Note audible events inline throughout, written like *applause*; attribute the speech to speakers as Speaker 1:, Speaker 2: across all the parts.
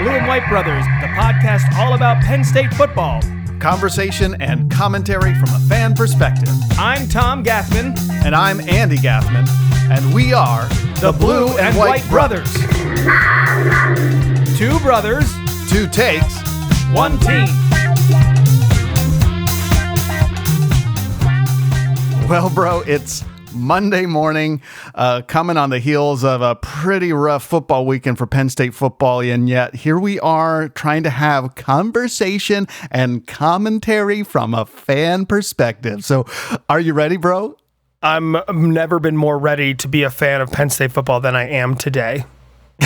Speaker 1: Blue and White Brothers, the podcast all about Penn State football.
Speaker 2: Conversation and commentary from a fan perspective.
Speaker 1: I'm Tom Gaffman.
Speaker 2: And I'm Andy Gaffman. And we are
Speaker 1: the, the Blue, Blue, and, and White, White Brothers. Two brothers,
Speaker 2: two takes,
Speaker 1: one team.
Speaker 2: Well, bro, it's Monday morning, uh, coming on the heels of a pretty rough football weekend for Penn State football. And yet, here we are trying to have conversation and commentary from a fan perspective. So, are you ready, bro?
Speaker 1: I'm never been more ready to be a fan of Penn State football than I am today.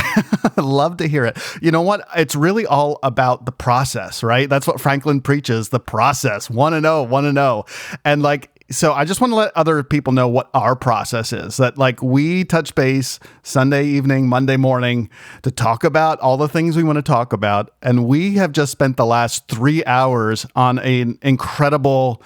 Speaker 1: *laughs*
Speaker 2: Love to hear it. You know what? It's really all about the process, right? That's what Franklin preaches the process. Want to know, want to know. And like, so I just want to let other people know what our process is. That like we touch base Sunday evening, Monday morning to talk about all the things we want to talk about, and we have just spent the last three hours on an incredible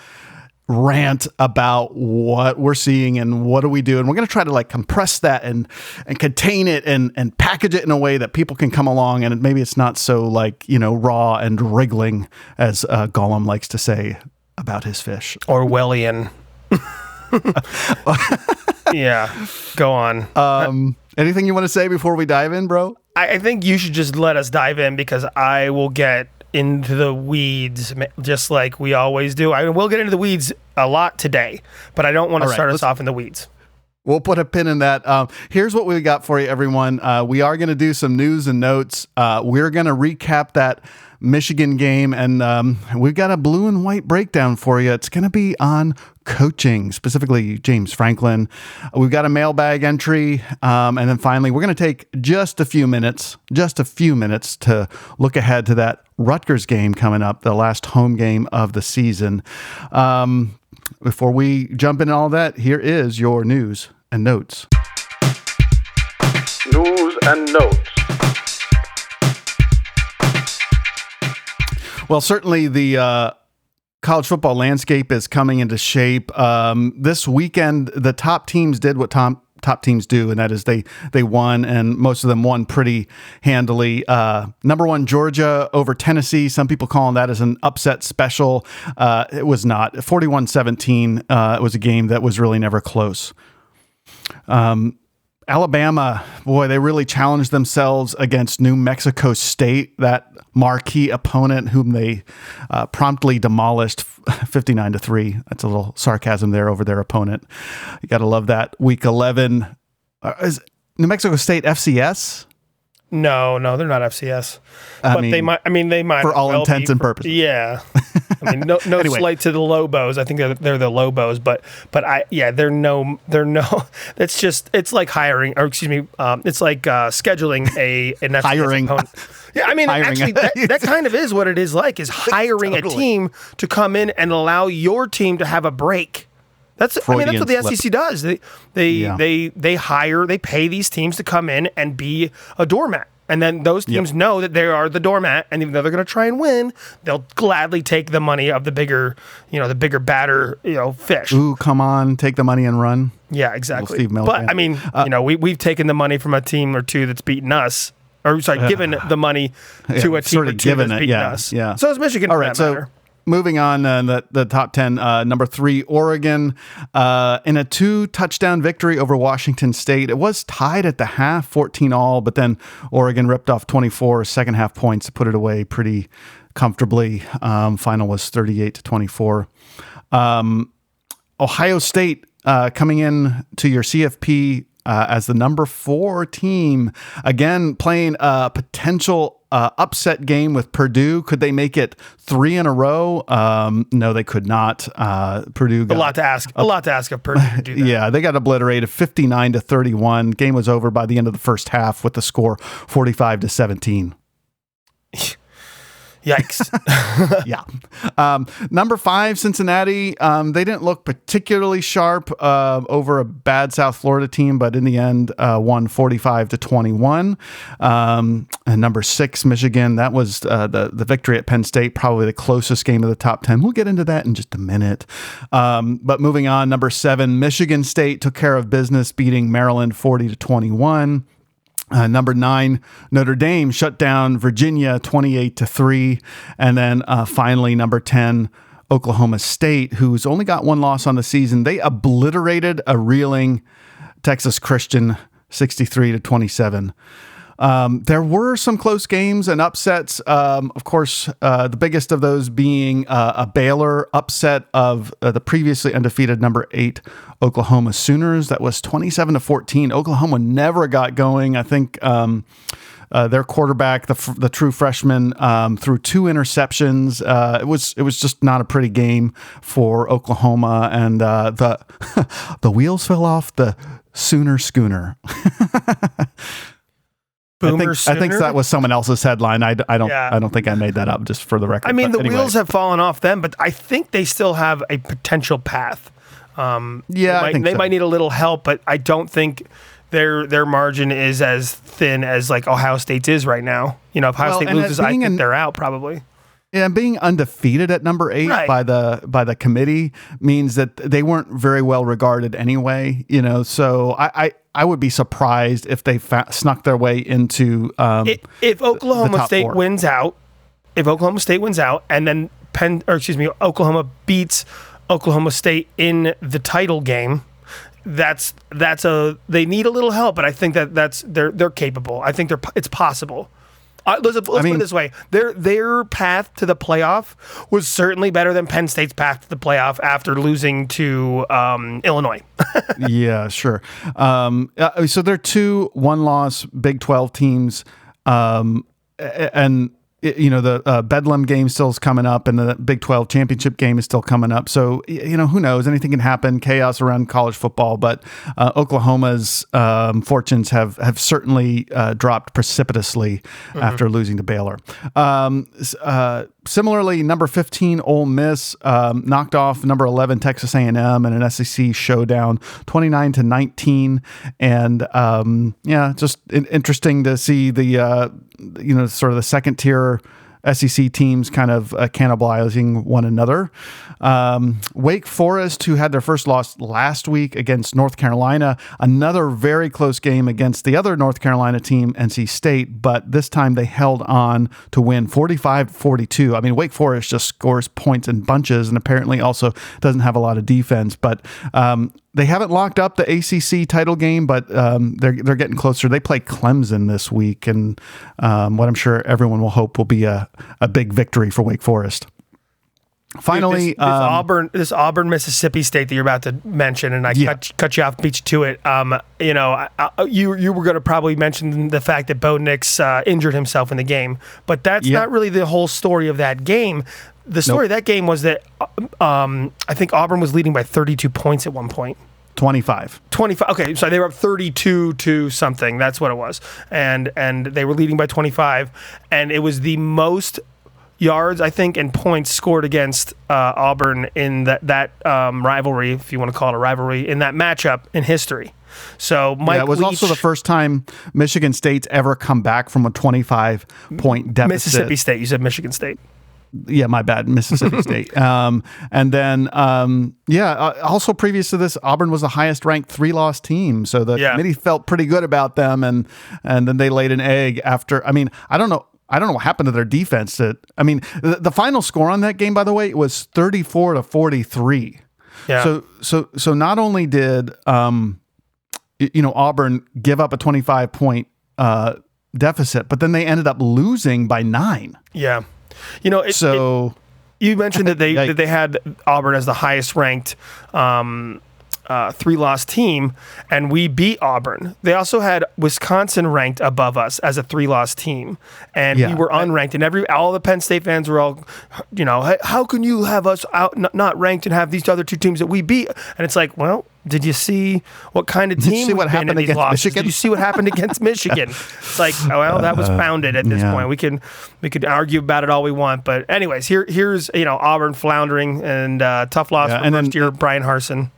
Speaker 2: rant about what we're seeing and what do we do and we're going to try to like compress that and and contain it and and package it in a way that people can come along and maybe it's not so like you know raw and wriggling as uh, Gollum likes to say about his fish.
Speaker 1: Orwellian. *laughs* yeah, go on.
Speaker 2: Um, anything you want to say before we dive in, bro?
Speaker 1: I, I think you should just let us dive in because I will get into the weeds just like we always do. I will get into the weeds a lot today, but I don't want to right, start us off in the weeds.
Speaker 2: We'll put a pin in that. Um, here's what we got for you, everyone. Uh, we are going to do some news and notes. Uh, we're going to recap that Michigan game, and um, we've got a blue and white breakdown for you. It's going to be on coaching, specifically James Franklin. We've got a mailbag entry, um, and then finally, we're going to take just a few minutes, just a few minutes to look ahead to that Rutgers game coming up, the last home game of the season. Um, before we jump into all that, here is your news and notes.
Speaker 3: News and notes.
Speaker 2: Well, certainly the uh, college football landscape is coming into shape. Um, this weekend, the top teams did what Tom top teams do, and that is they they won, and most of them won pretty handily. Uh, number one, Georgia over Tennessee. Some people calling that as an upset special. Uh, it was not. 41-17. Uh, it was a game that was really never close. Um, Alabama, boy, they really challenged themselves against New Mexico State, that marquee opponent whom they uh, promptly demolished *laughs* 59 to 3. That's a little sarcasm there over their opponent. You got to love that. Week 11. Uh, is New Mexico State FCS?
Speaker 1: No, no, they're not FCS. I but mean, they might. I mean, they might
Speaker 2: for all well intents and purposes.
Speaker 1: Yeah. *laughs* I mean, no, no anyway. slight to the Lobos. I think they're, they're the Lobos, but but I yeah, they're no, they're no. *laughs* It's just it's like hiring, or excuse me, um, it's like uh, scheduling a an FCS
Speaker 2: hiring.
Speaker 1: Opponent. Yeah, I mean, hiring actually, that, that, kind of is what it is like. Is *laughs* hiring totally. a team to come in and allow your team to have a break. That's Freudian I mean that's what the SEC does. They they yeah. they they hire they pay these teams to come in and be a doormat. And then those teams yep. know that they are the doormat, and even though they're going to try and win, they'll gladly take the money of the bigger, you know, the bigger, batter, you know, fish.
Speaker 2: Ooh, come on, take the money and run.
Speaker 1: Yeah, exactly. But I mean, uh, you know, we we've taken the money from a team or two that's beaten us, or sorry, uh, *sighs* given the money to yeah, a team or two that's beaten
Speaker 2: yeah,
Speaker 1: us.
Speaker 2: Yeah.
Speaker 1: So it's Michigan. All right. so. Matter
Speaker 2: moving on, uh, the, the top 10, uh, number three, Oregon, uh, in a two touchdown victory over Washington State. It was tied at the half, 14 all, but then Oregon ripped off 24 second half points to put it away pretty comfortably. Um, final was 38 to 24. Um, Ohio State uh, coming in to your CFP uh, as the number four team. Again, playing a potential uh, upset game with Purdue. Could they make it three in a row? Um, no, they could not. Uh, Purdue got
Speaker 1: a lot to ask. A, a lot to ask of Purdue. *laughs*
Speaker 2: yeah, they got obliterated, fifty nine to thirty one. Game was over by the end of the first half with the score forty five to seventeen. *laughs*
Speaker 1: Yikes. *laughs*
Speaker 2: yeah. Um, number five, Cincinnati. Um, they didn't look particularly sharp uh, over a bad South Florida team, but in the end, uh, won 45 to 21. Um, and number six, Michigan. That was uh, the, the victory at Penn State, probably the closest game of the top 10. We'll get into that in just a minute. Um, but moving on, number seven, Michigan State took care of business, beating Maryland 40 to 21. Uh, number nine, Notre Dame shut down Virginia 28 to 3. And then uh, finally, number 10, Oklahoma State, who's only got one loss on the season. They obliterated a reeling Texas Christian 63 to 27. Um, there were some close games and upsets. Um, of course, uh, the biggest of those being uh, a Baylor upset of uh, the previously undefeated number eight Oklahoma Sooners. That was 27 to 14. Oklahoma never got going. I think. Um, uh, their quarterback, the the true freshman, um, threw two interceptions. Uh, it was it was just not a pretty game for Oklahoma, and uh, the *laughs* the wheels fell off the Sooner schooner. *laughs*
Speaker 1: Boomer
Speaker 2: I think, I think that was someone else's headline. I, I don't yeah. I don't think I made that up just for the record.
Speaker 1: I mean, the anyway. wheels have fallen off them, but I think they still have a potential path. Um,
Speaker 2: yeah,
Speaker 1: they, might, they
Speaker 2: so.
Speaker 1: might need a little help, but I don't think their their margin is as thin as like Ohio State's is right now. You know, if Ohio well, State loses, I think an, they're out probably.
Speaker 2: Yeah, being undefeated at number eight right. by the by the committee means that they weren't very well regarded anyway. You know, so I I, I would be surprised if they fa- snuck their way into. Um,
Speaker 1: if, if Oklahoma State four. wins out, if Oklahoma State wins out, and then Penn or excuse me, Oklahoma beats Oklahoma State in the title game, that's that's a they need a little help, but I think that that's they're they're capable. I think they're it's possible. Uh, let's, let's I mean, put it this way: their their path to the playoff was certainly better than Penn State's path to the playoff after losing to um, Illinois. *laughs*
Speaker 2: yeah, sure. Um, uh, so they're two one-loss Big Twelve teams, um, and you know the uh, Bedlam game still is coming up, and the Big Twelve championship game is still coming up. So you know who knows? Anything can happen. Chaos around college football, but uh, Oklahoma's um, fortunes have have certainly uh, dropped precipitously mm-hmm. after losing to Baylor. Um, uh, similarly, number fifteen Ole Miss um, knocked off number eleven Texas A and M in an SEC showdown, twenty nine to nineteen, and um, yeah, just interesting to see the uh, you know sort of the second tier SEC teams kind of uh, cannibalizing one another. Um, Wake Forest, who had their first loss last week against North Carolina, another very close game against the other North Carolina team, NC State, but this time they held on to win 45 42. I mean, Wake Forest just scores points in bunches and apparently also doesn't have a lot of defense, but um, they haven't locked up the ACC title game, but um, they're they're getting closer. They play Clemson this week, and um, what I'm sure everyone will hope will be a, a big victory for Wake Forest. Finally,
Speaker 1: this, this um, Auburn, this Auburn, Mississippi State that you're about to mention, and I yeah. cut, cut you off, beat you to it. Um, you know, I, I, you you were going to probably mention the fact that Bo Nix uh, injured himself in the game, but that's yep. not really the whole story of that game. The story nope. of that game was that um, I think Auburn was leading by 32 points at one point.
Speaker 2: 25.
Speaker 1: 25. Okay, so they were up 32 to something. That's what it was. And and they were leading by 25 and it was the most yards, I think, and points scored against uh, Auburn in that that um, rivalry, if you want to call it a rivalry, in that matchup in history. So Mike yeah,
Speaker 2: it was
Speaker 1: Leach,
Speaker 2: also the first time Michigan State's ever come back from a 25 point deficit.
Speaker 1: Mississippi State. You said Michigan State.
Speaker 2: Yeah, my bad, Mississippi *laughs* State. Um, and then, um, yeah, uh, also previous to this, Auburn was the highest ranked three loss team, so the yeah. committee felt pretty good about them, and and then they laid an egg after. I mean, I don't know. I don't know what happened to their defense. That I mean, the, the final score on that game, by the way, was thirty four to forty three. Yeah. So so so not only did um, you know Auburn give up a twenty five point uh, deficit, but then they ended up losing by nine.
Speaker 1: Yeah. You know, it,
Speaker 2: so
Speaker 1: it, you mentioned that they that they had Auburn as the highest ranked um, uh, three loss team, and we beat Auburn. They also had Wisconsin ranked above us as a three loss team, and yeah. we were unranked. And every all the Penn State fans were all, you know, how can you have us out not ranked and have these other two teams that we beat? And it's like, well, did you see what kind of team? Did
Speaker 2: you see what happened against losses? Michigan?
Speaker 1: Did you see what happened against *laughs* Michigan? It's like, oh, well, that was uh, founded at this yeah. point. We can we could argue about it all we want, but anyways, here here's you know Auburn floundering and uh, tough loss yeah, and first then, year Bryan Harsin.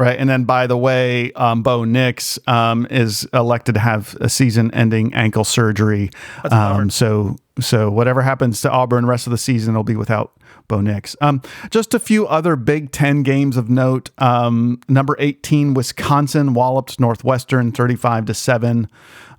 Speaker 2: Right. And then, by the way, um, Bo Nix um, is elected to have a season ending ankle surgery. Um, so, So whatever happens to Auburn rest of the season, will be without Bo Nix. Um, just a few other Big Ten games of note. Um, number 18, Wisconsin walloped Northwestern 35 to 7.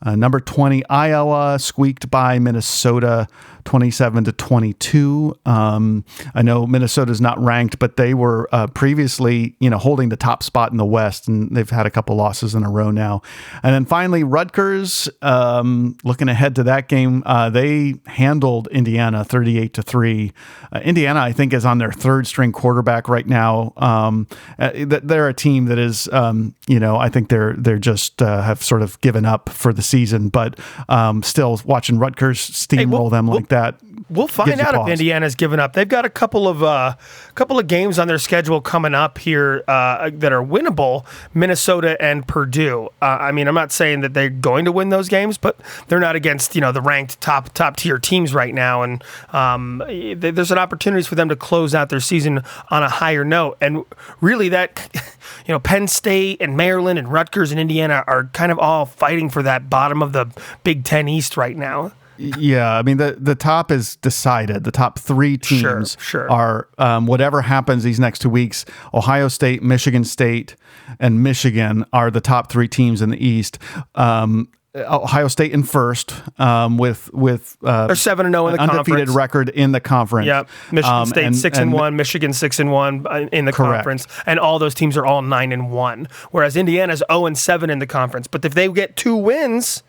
Speaker 2: Uh, number 20, Iowa squeaked by Minnesota 27 to 22. Um, I know Minnesota's not ranked, but they were uh, previously, you know, holding the top spot in the West, and they've had a couple losses in a row now. And then finally, Rutgers. Um, looking ahead to that game, uh, they handled Indiana 38 to three. Uh, Indiana, I think, is on their third string quarterback right now. Um, uh, they're a team that is, um, you know, I think they're they're just uh, have sort of given up for the season, but um, still watching Rutgers steamroll hey, we'll, them like that.
Speaker 1: We'll find out if Indiana's given up. They've got a couple of uh, couple of games on their schedule coming up here uh, that are winnable. Minnesota and Purdue. Uh, I mean, I'm not saying that they're going to win those games, but they're not against you know the ranked top top tier teams right now, and um, there's an opportunity for them to close out their season on a higher note. And really, that *laughs* you know, Penn State and Maryland and Rutgers and Indiana are kind of all fighting for that bottom of the Big Ten East right now.
Speaker 2: Yeah, I mean the the top is decided. The top three teams
Speaker 1: sure, sure.
Speaker 2: are um, whatever happens these next two weeks. Ohio State, Michigan State, and Michigan are the top three teams in the East. Um, Ohio State in first um, with with
Speaker 1: uh, they're seven and zero oh in the
Speaker 2: undefeated
Speaker 1: conference.
Speaker 2: record in the conference.
Speaker 1: Yep, Michigan um, State and, six and, and, one, Michigan six and one uh, in the correct. conference, and all those teams are all nine and one. Whereas Indiana's zero oh and seven in the conference. But if they get two wins,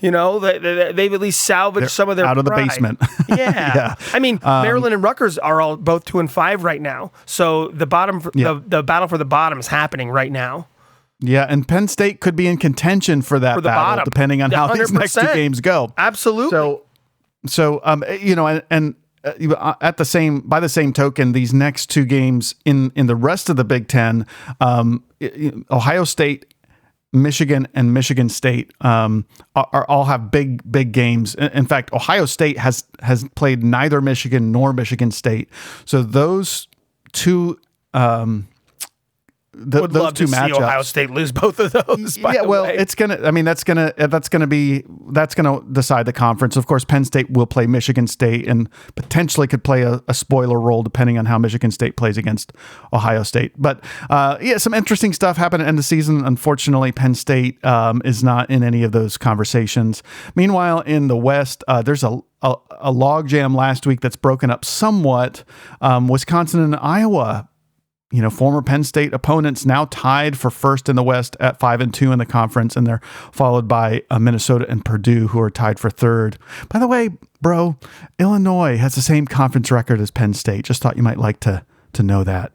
Speaker 1: you know, they, they, have at least salvaged They're some of their
Speaker 2: out of
Speaker 1: pride.
Speaker 2: the basement. *laughs*
Speaker 1: yeah. yeah. I mean, um, Maryland and Rutgers are all both two and five right now. So the bottom, yeah. the, the battle for the bottom is happening right now.
Speaker 2: Yeah, and Penn State could be in contention for that for battle, bottom. depending on how 100%. these next two games go.
Speaker 1: Absolutely.
Speaker 2: So, so um, you know, and, and uh, at the same by the same token, these next two games in in the rest of the Big Ten, um, Ohio State Michigan and Michigan State um, are, are, all have big big games. In fact, Ohio State has has played neither Michigan nor Michigan State. So those two um,
Speaker 1: the, Would love to matchups. see Ohio State lose both of those.
Speaker 2: yeah, well, way. it's gonna. I mean, that's gonna that's gonna be that's gonna decide the conference. Of course, Penn State will play Michigan State and potentially could play a, a spoiler role depending on how Michigan State plays against Ohio State. But uh, yeah, some interesting stuff happened at the end of the season. Unfortunately, Penn State um, is not in any of those conversations. Meanwhile, in the West, uh, there's a a, a logjam last week that's broken up somewhat. Um, Wisconsin and Iowa you know, former Penn State opponents now tied for first in the West at five and two in the conference, and they're followed by uh, Minnesota and Purdue, who are tied for third. By the way, bro, Illinois has the same conference record as Penn State. Just thought you might like to to know that.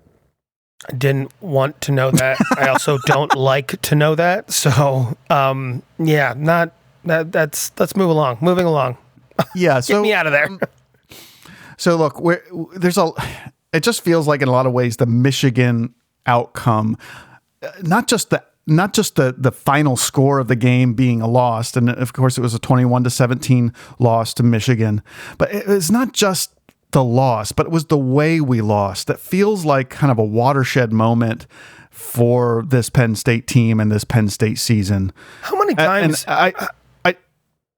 Speaker 1: I didn't want to know that. I also *laughs* don't like to know that. So, um, yeah, not that. That's let's move along. Moving along.
Speaker 2: Yeah, *laughs* so
Speaker 1: get me out of there. Um,
Speaker 2: so look, there's a it just feels like in a lot of ways the Michigan outcome, uh, not just the not just the the final score of the game being a loss, and of course it was a 21 to 17 loss to Michigan, but it's not just the loss, but it was the way we lost that feels like kind of a watershed moment for this Penn State team and this Penn State season.
Speaker 1: How many times?
Speaker 2: And I, I,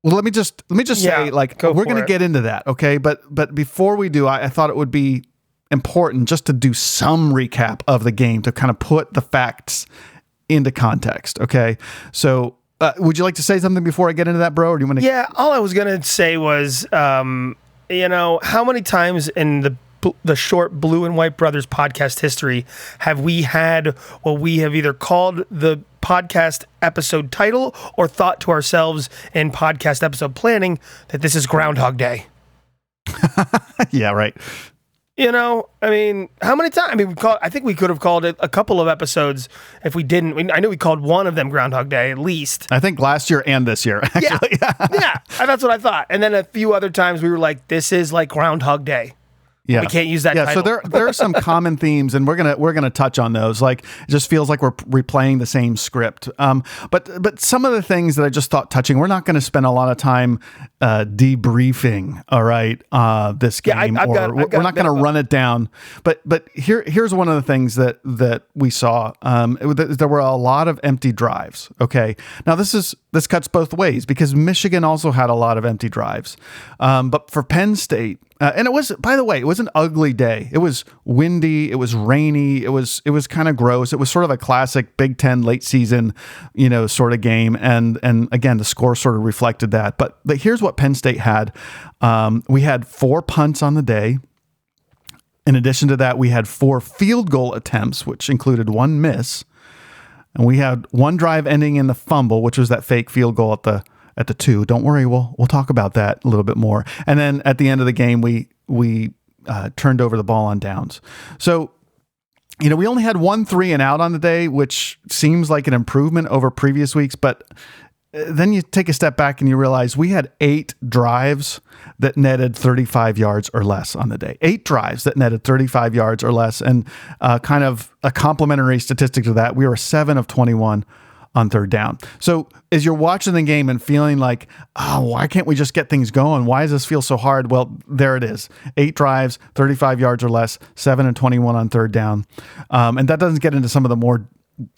Speaker 2: well, let me just let me just yeah, say, like, go we're going to get into that, okay? But but before we do, I, I thought it would be important just to do some recap of the game to kind of put the facts into context. Okay. So, uh, would you like to say something before I get into that, bro? Or do you want to?
Speaker 1: Yeah. All I was going to say was, um, you know, how many times in the the short Blue and White Brothers podcast history have we had what we have either called the podcast episode title or thought to ourselves in podcast episode planning that this is Groundhog Day? *laughs*
Speaker 2: yeah, right.
Speaker 1: You know, I mean, how many times? I mean, we called. I think we could have called it a couple of episodes if we didn't. We, I know we called one of them Groundhog Day at least.
Speaker 2: I think last year and this year. *laughs* Actually.
Speaker 1: Yeah, *laughs* yeah, that's what I thought. And then a few other times we were like, "This is like Groundhog Day." Yeah, we can't use that.
Speaker 2: Yeah,
Speaker 1: title.
Speaker 2: so there there are some *laughs* common themes, and we're gonna we're gonna touch on those. Like, it just feels like we're replaying the same script. Um, but but some of the things that I just thought touching, we're not going to spend a lot of time uh, debriefing. All right, uh, this game, yeah, I, or got, we're not going to run it down. But but here here's one of the things that that we saw. Um, it, there were a lot of empty drives. Okay, now this is this cuts both ways because Michigan also had a lot of empty drives. Um, but for Penn State, uh, and it was, by the way, it was an ugly day. It was windy. It was rainy. It was it was kind of gross. It was sort of a classic Big Ten late season, you know, sort of game. And and again, the score sort of reflected that. But but here's what Penn State had. Um, we had four punts on the day. In addition to that, we had four field goal attempts, which included one miss. And we had one drive ending in the fumble, which was that fake field goal at the at the two. Don't worry, we'll we'll talk about that a little bit more. And then at the end of the game, we we uh, turned over the ball on downs. So you know, we only had one three and out on the day, which seems like an improvement over previous weeks, but then you take a step back and you realize we had eight drives that netted 35 yards or less on the day. Eight drives that netted 35 yards or less. And uh, kind of a complementary statistic to that, we were seven of 21 on third down. So as you're watching the game and feeling like, oh, why can't we just get things going? Why does this feel so hard? Well, there it is. Eight drives, 35 yards or less, seven and 21 on third down. Um, and that doesn't get into some of the more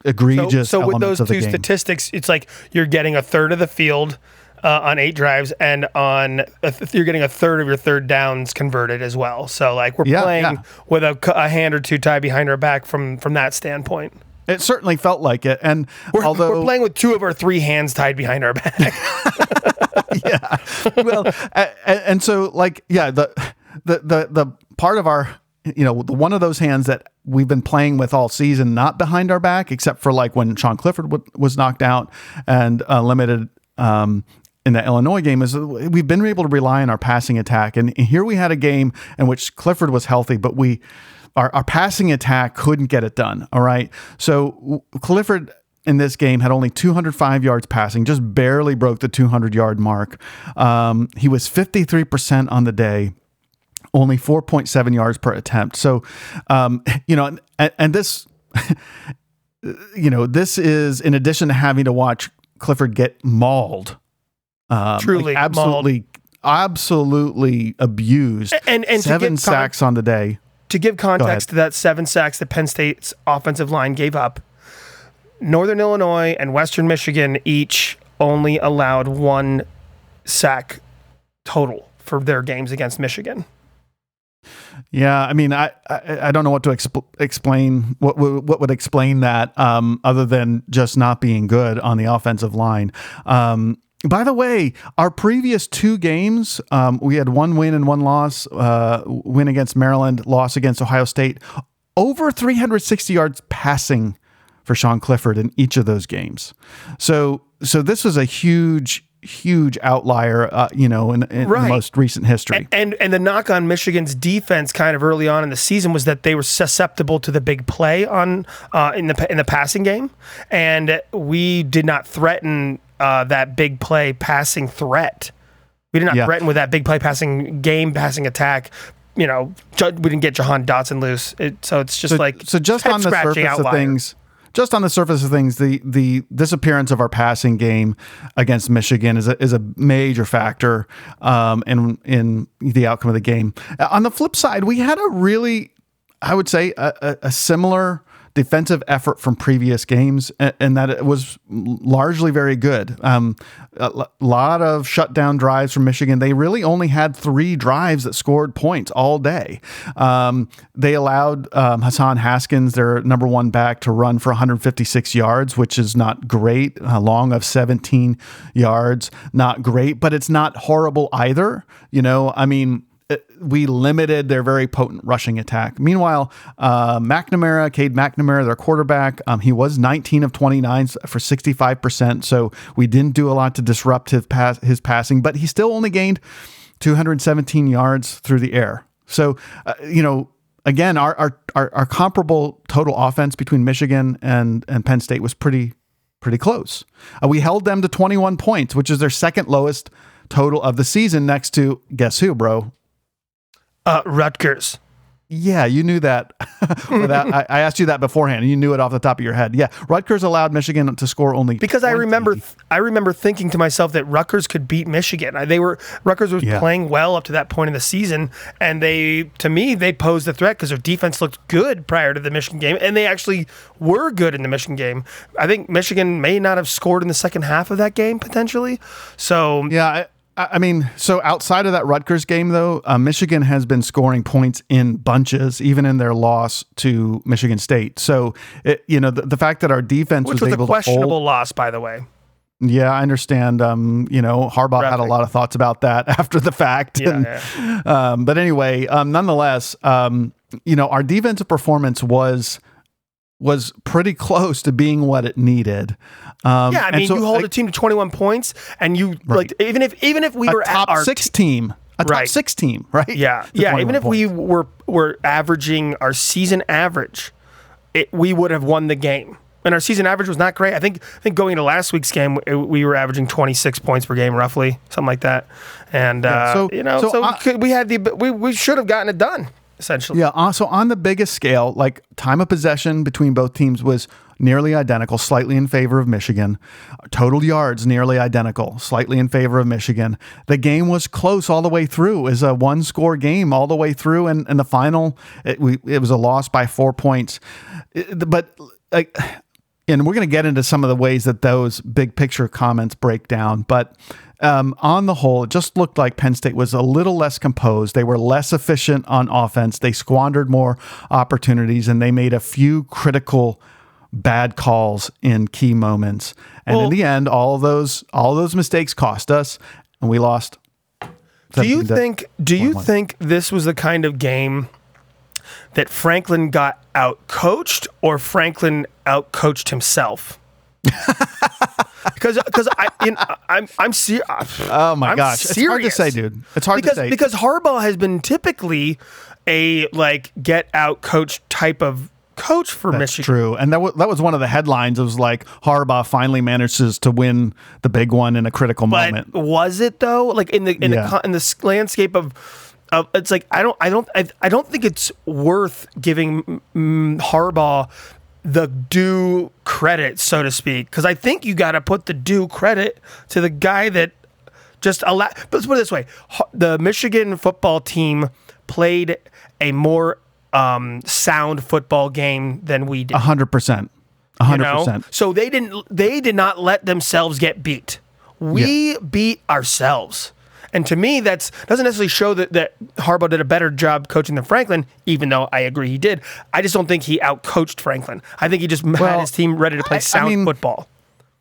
Speaker 2: egregious.
Speaker 1: So, so with those two statistics, it's like you're getting a third of the field uh, on eight drives, and on th- you're getting a third of your third downs converted as well. So like we're yeah, playing yeah. with a, a, hand or two tied behind our back from from that standpoint.
Speaker 2: It certainly felt like it, and
Speaker 1: we're,
Speaker 2: although
Speaker 1: we're playing with two of our three hands tied behind our back. *laughs* *laughs*
Speaker 2: yeah, well, and, and so like yeah, the the the the part of our you know, the one of those hands that we've been playing with all season, not behind our back, except for like when Sean Clifford w- was knocked out and uh, limited um, in the Illinois game, is we've been able to rely on our passing attack. And here we had a game in which Clifford was healthy, but we our, our passing attack couldn't get it done. All right, so Clifford in this game had only 205 yards passing, just barely broke the 200 yard mark. Um, he was 53% on the day only 4.7 yards per attempt. So, um, *laughs* you know, and, and this, *laughs* you know, this is in addition to having to watch Clifford get mauled,
Speaker 1: um, truly
Speaker 2: like absolutely, mauled. absolutely abused, and and seven sacks on the day.
Speaker 1: To give context to that seven sacks that Penn State's offensive line gave up, Northern Illinois and Western Michigan each only allowed one sack total for their games against Michigan.
Speaker 2: Yeah, I mean, I I, I don't know what to exp- explain. What what would explain that um, other than just not being good on the offensive line. Um, by the way, our previous two games, um, we had one win and one loss. Uh, win against Maryland, loss against Ohio State. Over 360 yards passing for Sean Clifford in each of those games. So so this was a huge huge outlier, uh, you know, in, in right. most recent history.
Speaker 1: And, and, and the knock on Michigan's defense, kind of early on in the season, was that they were susceptible to the big play on uh, in the in the passing game, and we did not threaten uh, that big play passing threat. We did not yeah. threaten with that big play passing game, passing attack. You know, we didn't get Jahan Dotson loose, it, so it's just
Speaker 2: so,
Speaker 1: like
Speaker 2: so. Just on the surface outlier. of things, just on the surface of things, the the disappearance of our passing game against Michigan is a, is a major factor um, in in the outcome of the game. On the flip side, we had a really, I would say, a, a, a similar defensive effort from previous games, and, that it was largely very good. Um, a lot of shutdown drives from Michigan. They really only had three drives that scored points all day. Um, they allowed um, Hassan Haskins, their number one back, to run for 156 yards, which is not great. A long of 17 yards, not great, but it's not horrible either. You know, I mean, uh, we limited their very potent rushing attack. Meanwhile, uh, McNamara, Cade McNamara, their quarterback, um, he was 19 of 29 for 65%. So we didn't do a lot to disrupt his, pass, his passing, but he still only gained 217 yards through the air. So, uh, you know, again, our, our, our, our, comparable total offense between Michigan and, and Penn State was pretty, pretty close. Uh, we held them to 21 points, which is their second lowest total of the season next to guess who, bro?
Speaker 1: Uh, Rutgers.
Speaker 2: Yeah, you knew that. *laughs* without, I, I, asked you that beforehand. You knew it off the top of your head. Yeah, Rutgers allowed Michigan to score only
Speaker 1: because 20. I remember I remember thinking to myself that Rutgers could beat Michigan. They were Rutgers was yeah. playing well up to that point in the season, and they to me they posed a threat because their defense looked good prior to the Michigan game, and they actually were good in the Michigan game. I think Michigan may not have scored in the second half of that game potentially. So
Speaker 2: yeah. I, I mean, so outside of that Rutgers game, though, uh, Michigan has been scoring points in bunches, even in their loss to Michigan State. So, it, you know, the, the, fact that our defense
Speaker 1: Which
Speaker 2: was,
Speaker 1: was
Speaker 2: able
Speaker 1: a questionable
Speaker 2: hold,
Speaker 1: loss, by the way.
Speaker 2: Yeah, I understand. Um, you know, Harbaugh Graphic. had a lot of thoughts about that *laughs* after the fact. Yeah, and, yeah. Um, but anyway, um, nonetheless, um, you know, our defensive performance was was pretty close to being what it needed.
Speaker 1: Um, yeah, I mean, so, you hold like, a team to 21 points, and you right. like even if even if we
Speaker 2: a
Speaker 1: were
Speaker 2: top
Speaker 1: our
Speaker 2: six team, a top right. six team, *laughs* right?
Speaker 1: Yeah, yeah. Even if points. we were were averaging our season average, it, we would have won the game. And our season average was not great. I think I think going into last week's game, we were averaging 26 points per game, roughly, something like that. And yeah, uh, so, you know, so, so I, we, could, we had the we we should have gotten it done essentially.
Speaker 2: Yeah. Also, on the biggest scale, like time of possession between both teams was nearly identical, slightly in favor of Michigan. Total yards nearly identical, slightly in favor of Michigan. The game was close all the way through. Was a one score game all the way through. And, and the final, it, we, it was a loss by four points. But and we're going to get into some of the ways that those big picture comments break down. But um, on the whole, it just looked like Penn State was a little less composed. They were less efficient on offense. They squandered more opportunities, and they made a few critical bad calls in key moments. And well, in the end, all those all those mistakes cost us, and we lost.
Speaker 1: Do you think? Do you think this was the kind of game that Franklin got out coached, or Franklin out coached himself? because because I I'm I'm serious.
Speaker 2: Oh my I'm gosh, serious. it's hard to say, dude. It's hard
Speaker 1: because,
Speaker 2: to say
Speaker 1: because Harbaugh has been typically a like get out coach type of coach for
Speaker 2: That's
Speaker 1: Michigan.
Speaker 2: True, and that was that was one of the headlines. It was like Harbaugh finally manages to win the big one in a critical but moment.
Speaker 1: Was it though? Like in the in yeah. the in the landscape of. Uh, it's like I don't, I don't, I, I don't think it's worth giving mm, Harbaugh the due credit, so to speak, because I think you got to put the due credit to the guy that just allowed. Let's put it this way: the Michigan football team played a more um, sound football game than we did.
Speaker 2: hundred percent, hundred percent.
Speaker 1: So they didn't. They did not let themselves get beat. We yeah. beat ourselves. And to me, that's doesn't necessarily show that, that Harbaugh did a better job coaching than Franklin, even though I agree he did. I just don't think he outcoached Franklin. I think he just well, had his team ready to play I, sound I mean, football.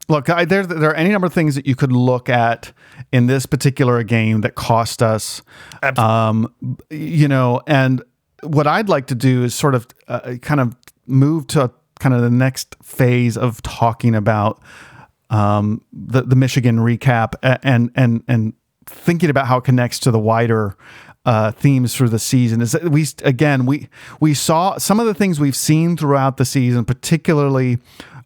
Speaker 2: Look, I, there there are any number of things that you could look at in this particular game that cost us. Um, you know, and what I'd like to do is sort of uh, kind of move to kind of the next phase of talking about um, the the Michigan recap and and and thinking about how it connects to the wider uh, themes through the season. Is that we again we we saw some of the things we've seen throughout the season, particularly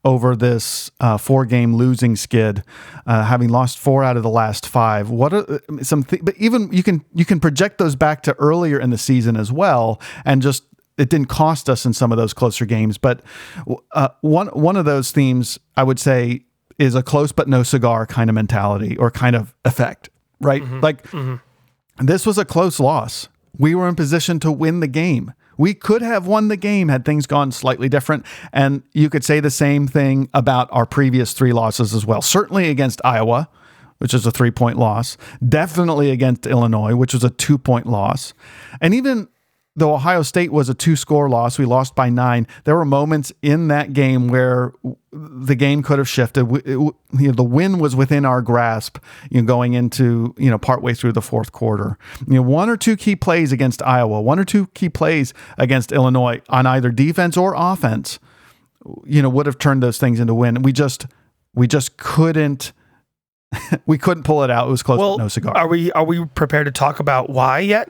Speaker 2: over this uh, four game losing skid, uh, having lost four out of the last five. What are some? Th- but even you can you can project those back to earlier in the season as well, and just it didn't cost us in some of those closer games. But uh, one one of those themes I would say is a close but no cigar kind of mentality or kind of effect right? Mm-hmm. Like mm-hmm. this was a close loss. We were in position to win the game. We could have won the game had things gone slightly different. And you could say the same thing about our previous three losses as well. Certainly against Iowa, which is a three point loss. Definitely against Illinois, which was a two point loss. And even though Ohio State was a two score loss, we lost by nine. There were moments in that game where the game could have shifted. It, you know, the win was within our grasp, you know, going into, you know, partway through the fourth quarter. You know, one or two key plays against Iowa, one or two key plays against Illinois on either defense or offense, you know, would have turned those things into win. We just, we just couldn't. *laughs* we couldn't pull it out. It was close, well, no cigar.
Speaker 1: Are we are we prepared to talk about why yet?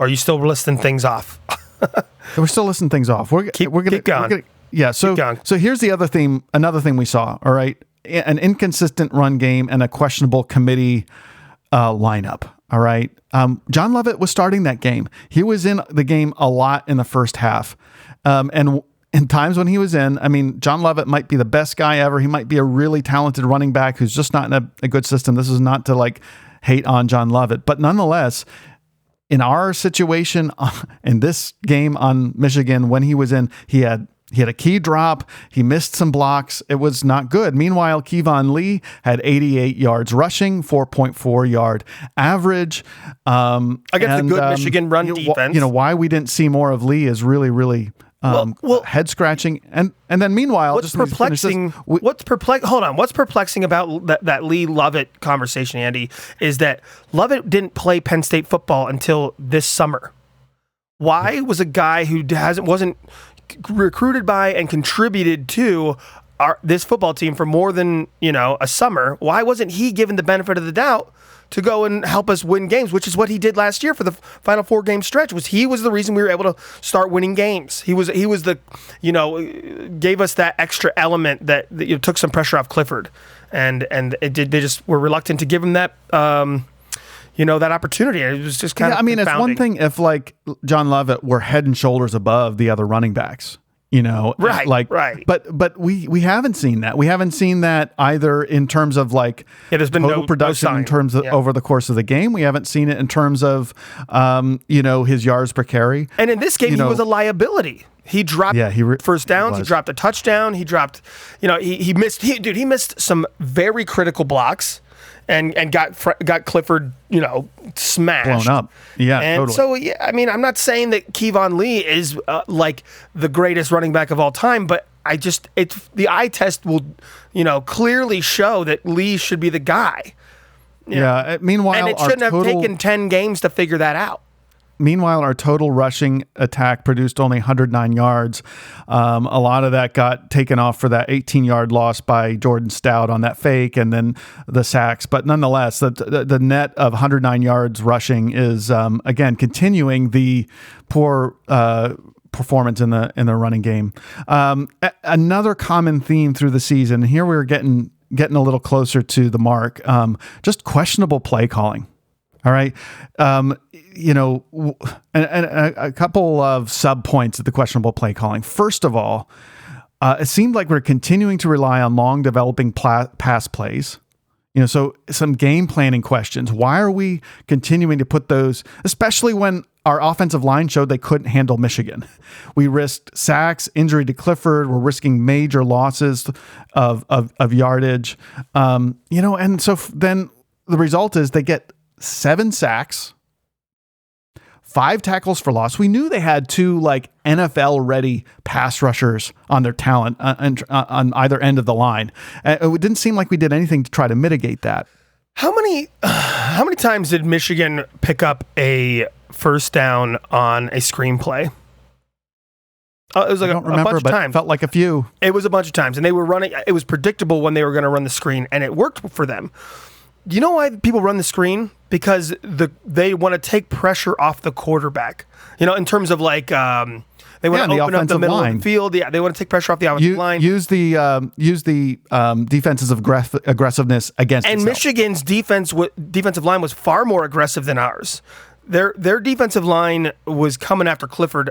Speaker 1: Or are you still listing things off? *laughs*
Speaker 2: we're still listing things off. We're,
Speaker 1: keep,
Speaker 2: we're
Speaker 1: gonna,
Speaker 2: keep
Speaker 1: going. Gonna,
Speaker 2: yeah. So, so here's the other thing, another thing we saw. All right. An inconsistent run game and a questionable committee uh, lineup. All right. Um, John Lovett was starting that game. He was in the game a lot in the first half. Um, and in times when he was in, I mean, John Lovett might be the best guy ever. He might be a really talented running back who's just not in a, a good system. This is not to like hate on John Lovett, but nonetheless, in our situation *laughs* in this game on Michigan, when he was in, he had he had a key drop. He missed some blocks. It was not good. Meanwhile, Keyvone Lee had 88 yards rushing, 4.4 yard average.
Speaker 1: Um, Against and, a good um, Michigan run
Speaker 2: you,
Speaker 1: defense.
Speaker 2: You know, why we didn't see more of Lee is really, really um, well, well, head scratching, and and then meanwhile,
Speaker 1: what's perplexing? This, we, what's perplex? Hold on, what's perplexing about that, that Lee Lovett conversation, Andy, is that Lovett didn't play Penn State football until this summer. Why was a guy who hasn't wasn't recruited by and contributed to our, this football team for more than you know a summer. Why wasn't he given the benefit of the doubt to go and help us win games, which is what he did last year for the final four game stretch? Was he was the reason we were able to start winning games? He was he was the you know gave us that extra element that, that you know, took some pressure off Clifford, and and it did, they just were reluctant to give him that. Um, you know that opportunity. It was just kind
Speaker 2: yeah,
Speaker 1: of.
Speaker 2: I mean, it's one thing if like John Lovett were head and shoulders above the other running backs. You know,
Speaker 1: right?
Speaker 2: Like,
Speaker 1: right.
Speaker 2: But but we we haven't seen that. We haven't seen that either in terms of like
Speaker 1: yeah, there's been total
Speaker 2: no, production
Speaker 1: no
Speaker 2: in terms of yeah. over the course of the game. We haven't seen it in terms of um, you know his yards per carry.
Speaker 1: And in this game,
Speaker 2: you
Speaker 1: he know, was a liability. He dropped yeah, he re- first downs. He, he, dropped a touchdown. He dropped, you know, he, he missed. He, dude, he missed some very critical blocks and and got got Clifford, you know, smashed,
Speaker 2: blown up. Yeah,
Speaker 1: and
Speaker 2: totally.
Speaker 1: so yeah, I mean, I'm not saying that Keyvone Lee is uh, like the greatest running back of all time, but I just it the eye test will, you know, clearly show that Lee should be the guy.
Speaker 2: Yeah. Uh, meanwhile,
Speaker 1: and it shouldn't have total... taken ten games to figure that out.
Speaker 2: Meanwhile, our total rushing attack produced only 109 yards. Um, a lot of that got taken off for that 18 yard loss by Jordan Stout on that fake and then the sacks. But nonetheless, the, the, the net of 109 yards rushing is, um, again, continuing the poor. Uh, performance in the in the running game. Um, a- another common theme through the season. Here we're getting getting a little closer to the mark. Um, just questionable play calling. All right. Um, you know, and, and a, a, couple of sub points of the questionable play calling. First of all, uh, it seemed like we're continuing to rely on long developing pla- pass plays. You know, so some game planning questions. Why are we continuing to put those, especially when our offensive line showed they couldn't handle Michigan? *laughs* We risked sacks, injury to Clifford. We're risking major losses of, of, of yardage. Um, you know, and so f- then the result is they get seven sacks, five tackles for loss. We knew they had two like NFL ready pass rushers on their talent uh, uh, on either end of the line. Uh, it didn't seem like we did anything to try to mitigate that.
Speaker 1: How many *sighs* how many times did Michigan pick up a first down on a screenplay? Uh, it was like
Speaker 2: I don't a, remember, a bunch of times. Felt like a few.
Speaker 1: It was a bunch of times, and they were running. It was predictable when they were going to run the screen, and it worked for them. Do you know why people run the screen? Because the they want to take pressure off the quarterback. You know, in terms of like um, they want yeah, to open the up the middle line. of the field. Yeah, they want to take pressure off the offensive
Speaker 2: you,
Speaker 1: line.
Speaker 2: Use the um, use the um, defenses of aggressiveness against.
Speaker 1: And
Speaker 2: itself.
Speaker 1: Michigan's defense w- defensive line was far more aggressive than ours. Their their defensive line was coming after Clifford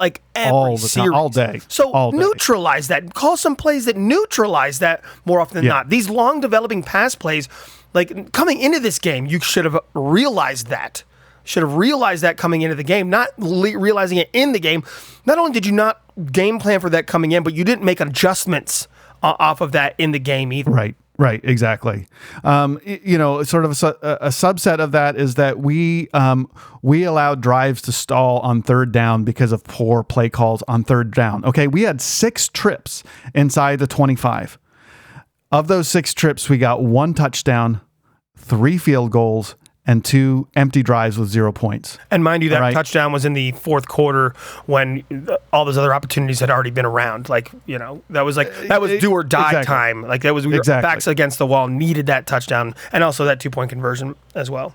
Speaker 1: like every all the series.
Speaker 2: time, all day.
Speaker 1: So
Speaker 2: all day.
Speaker 1: neutralize that. Call some plays that neutralize that more often than yeah. not. These long developing pass plays like coming into this game, you should have realized that. Should have realized that coming into the game, not le- realizing it in the game. Not only did you not game plan for that coming in, but you didn't make adjustments uh, off of that in the game either.
Speaker 2: Right. Right, exactly. Um, you know, sort of a, a, subset of that is that we um, we allowed drives to stall on third down because of poor play calls on third down. Okay, we had six trips inside the twenty-five. Of those six trips, we got one touchdown, three field goals, and two empty drives with zero points.
Speaker 1: And mind you, that right? touchdown was in the fourth quarter when all those other opportunities had already been around. Like you know, that was like that was uh, do or die exactly. time. Like that was we exactly. backs against the wall, needed that touchdown, and also that two point conversion as well.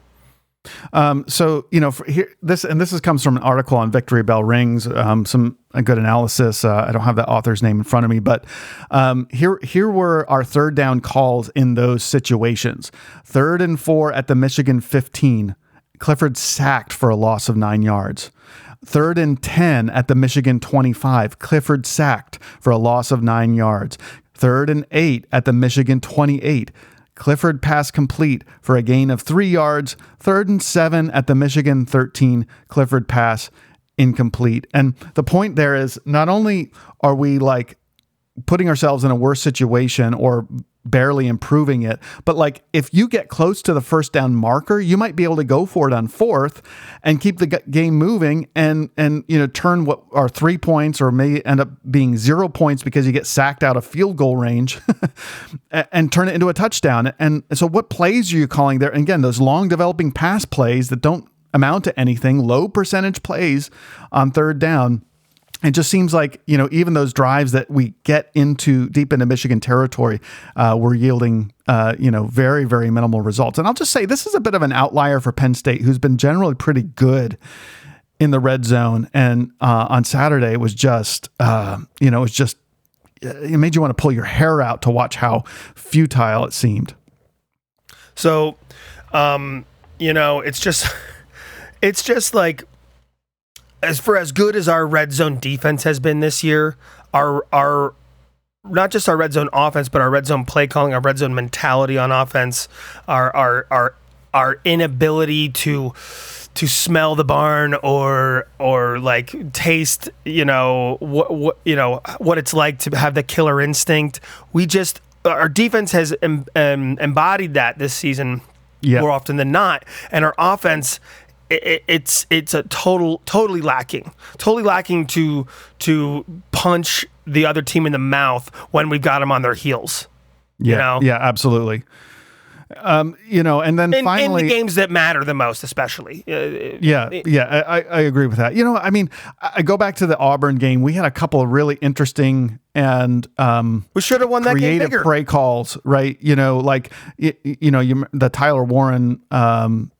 Speaker 2: Um, so you know, here this and this is, comes from an article on Victory Bell Rings. Um, some a good analysis. Uh, I don't have that author's name in front of me, but um, here here were our third down calls in those situations. Third and four at the Michigan 15 Clifford sacked for a loss of nine yards. Third and 10 at the Michigan 25. Clifford sacked for a loss of nine yards. Third and eight at the Michigan 28. Clifford pass complete for a gain of three yards. Third and seven at the Michigan 13. Clifford pass incomplete. And the point there is not only are we like putting ourselves in a worse situation or barely improving it. But like if you get close to the first down marker, you might be able to go for it on fourth and keep the game moving and and you know turn what are 3 points or may end up being 0 points because you get sacked out of field goal range *laughs* and turn it into a touchdown. And so what plays are you calling there? And again, those long developing pass plays that don't amount to anything, low percentage plays on third down it just seems like you know even those drives that we get into deep into Michigan territory uh, were yielding uh, you know very very minimal results. And I'll just say this is a bit of an outlier for Penn State, who's been generally pretty good in the red zone. And uh, on Saturday, it was just uh, you know it was just it made you want to pull your hair out to watch how futile it seemed.
Speaker 1: So, um, you know, it's just *laughs* it's just like as for as good as our red zone defense has been this year, our our not just our red zone offense, but our red zone play calling, our red zone mentality on offense, our our our our inability to to smell the barn or or like taste, you know what what you know what it's like to have the killer instinct. We just our defense has em, em, embodied that this season yep. more often than not, and our offense it, it's it's a total totally lacking, totally lacking to to punch the other team in the mouth when we've got them on their heels.
Speaker 2: Yeah, you know? yeah, absolutely. Um, you know, and then
Speaker 1: in,
Speaker 2: finally,
Speaker 1: in the games that matter the most, especially.
Speaker 2: Uh, yeah, yeah, I, I agree with that. You know, I mean, I go back to the Auburn game. We had a couple of really interesting and um,
Speaker 1: we should have won that game.
Speaker 2: creative
Speaker 1: game
Speaker 2: play calls, right? You know, like you, you know, you the Tyler Warren um,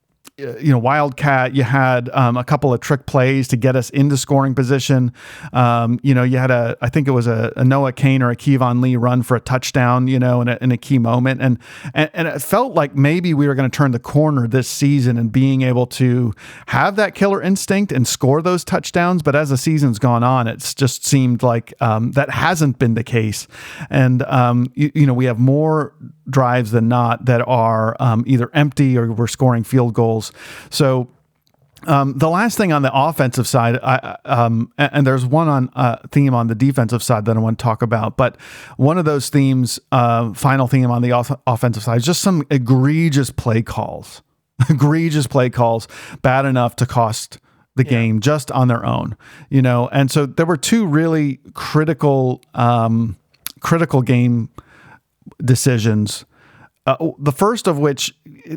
Speaker 2: you know wildcat you had um, a couple of trick plays to get us into scoring position. Um, you know you had a i think it was a, a, Noah Cain or a Keyvone Lee run for a touchdown you know in a, in a key moment. And, and and it felt like maybe we were going to turn the corner this season and being able to have that killer instinct and score those touchdowns. But as the season's gone on it's just seemed like um, that hasn't been the case. And um, you, you know we have more drives than not that are um, either empty or we're scoring field goals. So um, the last thing on the offensive side, I, um, and there's one on uh, theme on the defensive side that I want to talk about, but one of those themes, uh, final theme on the off- offensive side, is just some egregious play calls, *laughs* egregious play calls, bad enough to cost the yeah. game just on their own, you know. And so there were two really critical, um, critical game decisions. Uh, the first of which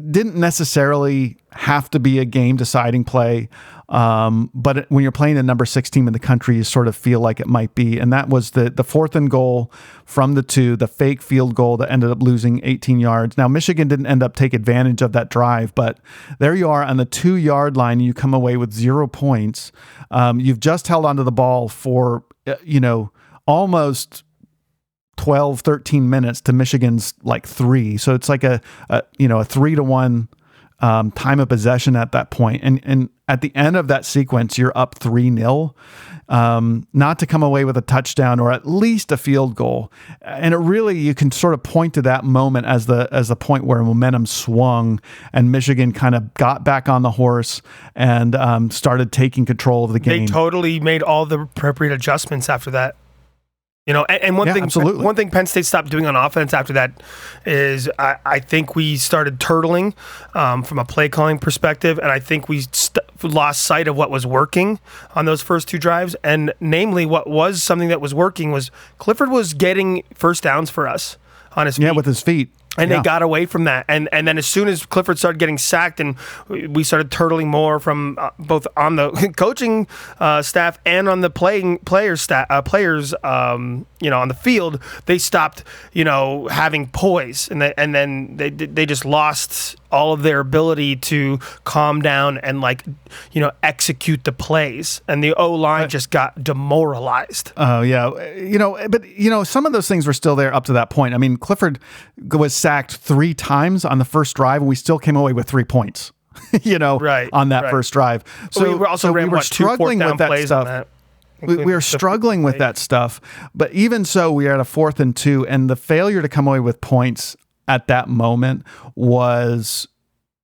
Speaker 2: didn't necessarily have to be a game deciding play, um, but when you're playing the number six team in the country, you sort of feel like it might be. And that was the the fourth and goal from the two, the fake field goal that ended up losing 18 yards. Now Michigan didn't end up take advantage of that drive, but there you are on the two yard line, and you come away with zero points. Um, you've just held onto the ball for uh, you know almost 12, 13 minutes to Michigan's like three. So it's like a, a you know, a three to one um, time of possession at that point. And, and at the end of that sequence, you're up 3 nil. Um, not to come away with a touchdown or at least a field goal. And it really, you can sort of point to that moment as the as the point where momentum swung and Michigan kind of got back on the horse and um, started taking control of the game.
Speaker 1: They totally made all the appropriate adjustments after that. You know, and, and one
Speaker 2: yeah,
Speaker 1: thing,
Speaker 2: absolutely.
Speaker 1: one thing Penn State stopped doing on offense after that is I, I think we started turtling um, from a play calling perspective, and I think we st- lost sight of what was working on those first two drives, and namely, what was something that was working was Clifford was getting first downs for us on his feet.
Speaker 2: yeah with his feet
Speaker 1: and
Speaker 2: yeah.
Speaker 1: they got away from that. And and then as soon as Clifford started getting sacked, and we started turtling more from uh, both on the *laughs* coaching uh, staff and on the playing players staff, uh, players, um, you know, on the field, they stopped, you know, having poise, and they, and then they they just lost all of their ability to calm down and like you know execute the plays and the O line just got demoralized.
Speaker 2: Oh yeah, you know, but you know some of those things were still there up to that point. I mean, Clifford was sacked three times on the first drive, and we still came away with three points. *laughs* you know,
Speaker 1: right,
Speaker 2: on that
Speaker 1: right.
Speaker 2: first drive. So
Speaker 1: we were also
Speaker 2: so
Speaker 1: ran,
Speaker 2: we were
Speaker 1: what,
Speaker 2: struggling with that stuff.
Speaker 1: That.
Speaker 2: We, we, were struggling with that stuff, but even so, we are at a fourth and two, and the failure to come away with points at that moment was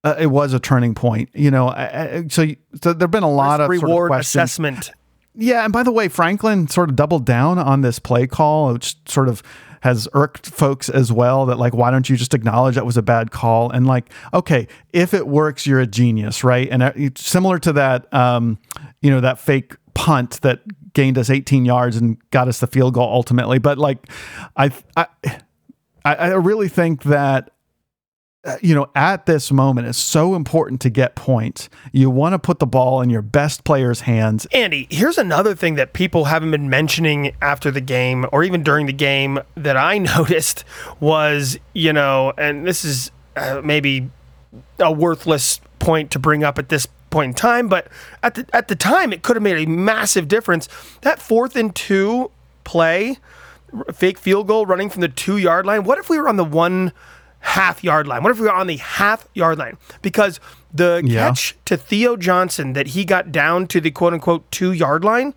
Speaker 2: uh, it was a turning point. You know, I, I, so, so there've been a lot
Speaker 1: Risk
Speaker 2: of
Speaker 1: reward
Speaker 2: sort of
Speaker 1: assessment.
Speaker 2: Yeah, and by the way, Franklin sort of doubled down on this play call, which sort of has irked folks as well that like why don't you just acknowledge that was a bad call and like okay if it works you're a genius right and uh, similar to that um you know that fake punt that gained us 18 yards and got us the field goal ultimately but like i i i really think that uh, you know, at this moment, it's so important to get points. You want to put the ball in your best player's hands.
Speaker 1: Andy, here's another thing that people haven't been mentioning after the game or even during the game that I *laughs* noticed was, you know, and this is uh, maybe a worthless point to bring up at this point in time, but at the at the time it could have made a massive difference. That fourth and two play, fake field goal running from the two yard line. What if we were on the one? half yard line? What if we were on the half yard line? Because the yeah. catch to Theo Johnson that he got down to the quote unquote two yard line,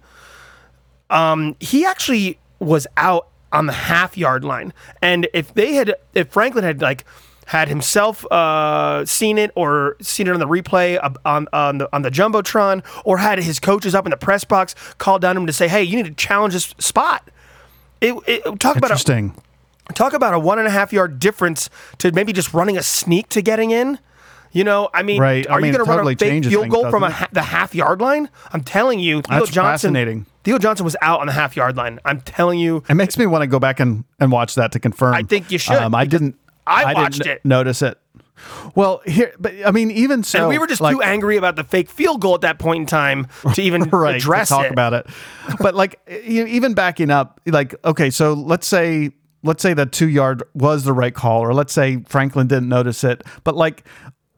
Speaker 1: um, he actually was out on the half yard line. And if they had, if Franklin had like had himself uh, seen it or seen it on the replay on on the on the jumbotron, or had his coaches up in the press box called down him to say, "Hey, you need to challenge this spot." It, it talk about
Speaker 2: interesting.
Speaker 1: Talk about a one and a half yard difference to maybe just running a sneak to getting in. You know, I mean,
Speaker 2: right.
Speaker 1: are
Speaker 2: I mean,
Speaker 1: you going to
Speaker 2: totally
Speaker 1: run a fake field
Speaker 2: things,
Speaker 1: goal from
Speaker 2: a
Speaker 1: the half yard line? I'm telling you, Theo
Speaker 2: That's
Speaker 1: Johnson.
Speaker 2: Fascinating.
Speaker 1: Theo Johnson was out on the half yard line. I'm telling you,
Speaker 2: it makes me want to go back and, and watch that to confirm.
Speaker 1: I think you should.
Speaker 2: Um, I didn't.
Speaker 1: I,
Speaker 2: I
Speaker 1: watched
Speaker 2: didn't
Speaker 1: it.
Speaker 2: Notice it. Well, here, but I mean, even so,
Speaker 1: and we were just like, too angry about the fake field goal at that point in time to even *laughs*
Speaker 2: right,
Speaker 1: address
Speaker 2: to talk
Speaker 1: it.
Speaker 2: about it. But like, even backing up, like, okay, so let's say let's say the two yard was the right call, or let's say Franklin didn't notice it. But like,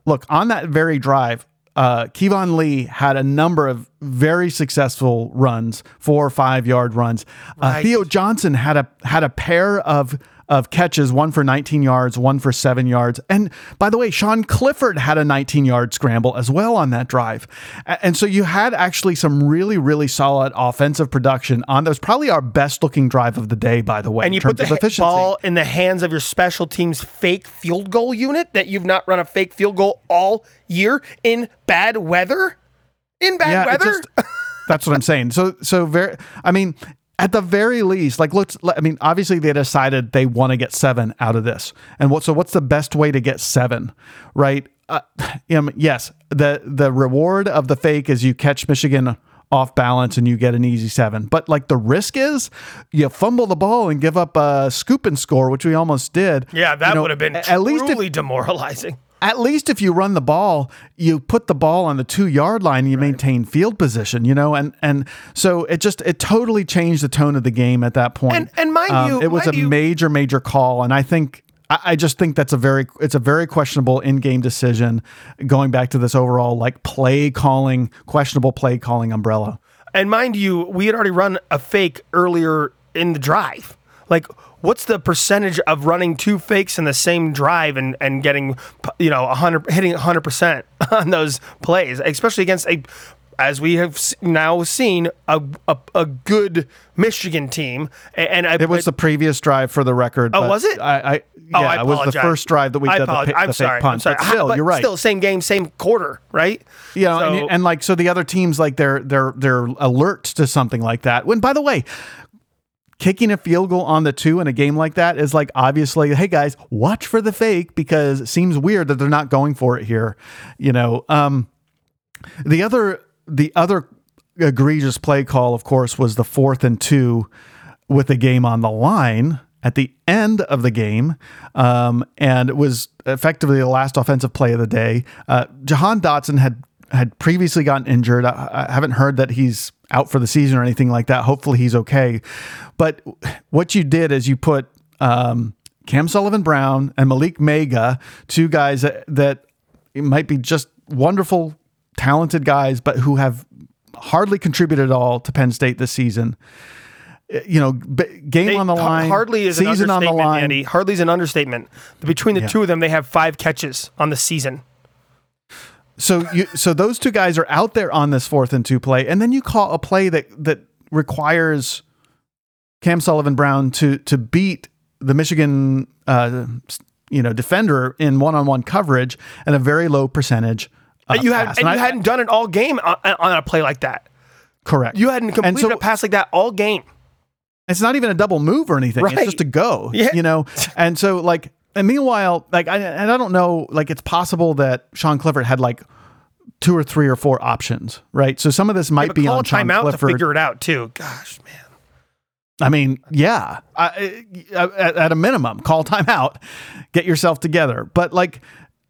Speaker 2: look, on that very drive, uh, Keyvone Lee had a number of very successful runs, four or five yard runs. Uh, right. Theo Johnson had a had a pair of of catches, one for 19 yards, one for seven yards. And by the way, Sean Clifford had a 19 yard scramble as well on that drive. And so you had actually some really, really solid offensive production on that was probably our best looking drive of the day, by the way.
Speaker 1: And you put the ball in the hands of your special teams fake field goal unit that you've not run a fake field goal all year in bad weather? In bad yeah, weather? Just,
Speaker 2: that's what I'm saying. So, so very, I mean, at the very least, like let's. I mean, obviously they decided they want to get seven out of this, and what? So what's the best way to get seven, right? Uh, *sighs* um, yes, the the reward of the fake is you catch Michigan off balance and you get an easy seven. But like the risk is you fumble the ball and give up a scoop and score, which we almost did.
Speaker 1: Yeah, that
Speaker 2: you know,
Speaker 1: would have been at least if, demoralizing
Speaker 2: at least if you run the ball, you put the ball on the two yard line, you right. maintain field position, you know, and and so it just it totally changed the tone of the game at that point.
Speaker 1: And, and mind um, you,
Speaker 2: it was a
Speaker 1: you,
Speaker 2: major major call, and I think I just think that's a very it's a very questionable in game decision. Going back to this overall like play calling, questionable play calling umbrella.
Speaker 1: And mind you, we had already run a fake earlier in the drive. Like what's the percentage of running two fakes in the same drive and, and getting you know 100 hitting 100% *laughs* on those plays especially against a as we have now seen a, a, a good Michigan team, and I,
Speaker 2: it was the previous drive for the record.
Speaker 1: Oh, was it?
Speaker 2: I, I oh, yeah,
Speaker 1: oh, I
Speaker 2: it was the first drive that we did the,
Speaker 1: I'm
Speaker 2: the
Speaker 1: sorry,
Speaker 2: punt.
Speaker 1: I'm sorry.
Speaker 2: But still,
Speaker 1: but
Speaker 2: you're right.
Speaker 1: Still, same game, same quarter, right?
Speaker 2: Yeah, so, and, and, like so, the other teams like they're they're they're alert to something like that. When by the way, kicking a field goal on the two in a game like that is like obviously, hey guys, watch for the fake because it seems weird that they're not going for it here. You know, um, the other the other egregious play call, of course, was the fourth and two with the game on the line at the end of the game, um, and it was effectively the last offensive play of the day. Uh, Jahan Dotson had had previously gotten injured. I, I, haven't heard that he's out for the season or anything like that. Hopefully he's okay. But what you did is you put um, Cam Sullivan Brown and Malick Meiga, two guys that, that might be just wonderful, talented guys, but who have hardly contributed at all to Penn State this season. Uh, you know, game
Speaker 1: they,
Speaker 2: on the line.
Speaker 1: Hardly is
Speaker 2: season
Speaker 1: on
Speaker 2: the line.
Speaker 1: Andy. Hardly is an understatement. Between the yeah. two of them, they have five catches on the season.
Speaker 2: So you so those two guys are out there on this fourth and two play, and then you call a play that that requires Cam Sullivan Brown to to beat the Michigan uh, you know defender in one on one coverage and a very low percentage.
Speaker 1: Uh, you had and, and you I, hadn't done it all game on, on, a play like that.
Speaker 2: Correct.
Speaker 1: You hadn't completed so, a pass like that all game.
Speaker 2: It's not even a double move or anything. Right. It's just a go. Yeah. You know, *laughs* and so like and meanwhile, like, I, and I don't know, like, it's possible that Sean Clifford had like two or three or four options, right? So some of this might yeah, be on Sean
Speaker 1: timeout
Speaker 2: Clifford.
Speaker 1: to figure it out too. Gosh, man.
Speaker 2: I mean, yeah, I, at, at, a minimum, call timeout, get yourself together. But like,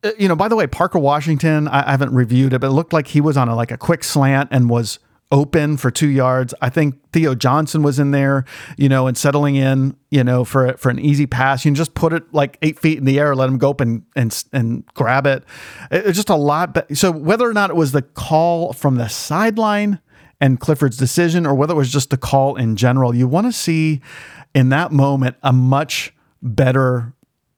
Speaker 2: uh, you know, by the way, Parker Washington, I, I haven't reviewed it, but it looked like he was on a like a quick slant and was open for two yards. I think Theo Johnson was in there, you know, and settling in, you know, for for an easy pass. You can just put it like eight feet in the air, let him go up and and and grab it. It's just a lot. But so whether or not it was the call from the sideline and Clifford's decision, or whether it was just the call in general, you want to see in that moment a much better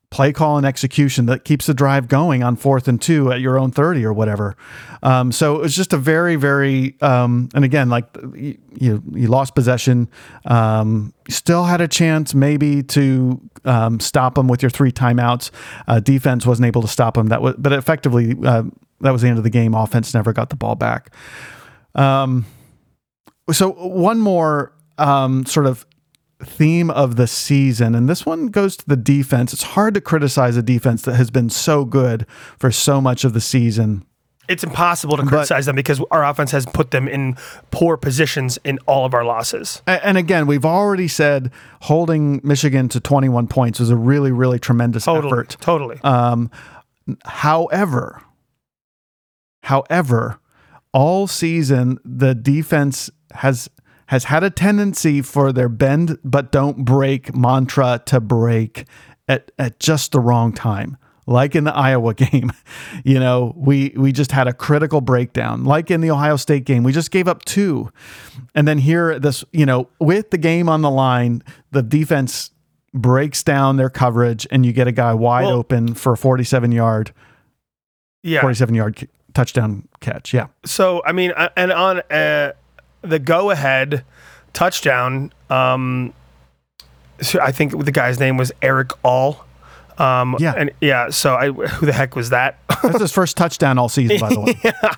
Speaker 2: play call and execution that keeps the drive going on fourth and two at your own 30 or whatever. Um, so it was just a very, very, um, and again, like you, you, lost possession, um, still had a chance maybe to um, stop them with your three timeouts. Uh, defense wasn't able to stop them. That was, but effectively, uh, that was the end of the game. Offense never got the ball back. Um, so one more um, sort of theme of the season, and this one goes to the defense. It's hard to criticize a defense that has been so good for so much of the season.
Speaker 1: It's impossible to criticize but, them because our offense has put them in poor positions in all of our losses.
Speaker 2: And again, we've already said holding Michigan to 21 points was a really, really tremendous
Speaker 1: totally,
Speaker 2: effort.
Speaker 1: Totally.
Speaker 2: Um, however, however, all season the defense has has had a tendency for their bend but don't break mantra to break at, at just the wrong time. Like in the *laughs* Iowa game, you know, we we just had a critical breakdown. Like in the Ohio State game, we just gave up two. And then here this, you know, with the game on the line, the defense breaks down their coverage and you get a guy wide well, open for a 47 yard yeah 47 yard touchdown catch yeah
Speaker 1: so i mean and on uh, the go ahead touchdown. Um, so I think the guy's name was Erick All. Um, yeah, and yeah. So I, who the heck was that? *laughs*
Speaker 2: That's his first touchdown all season, by the way. *laughs* yeah.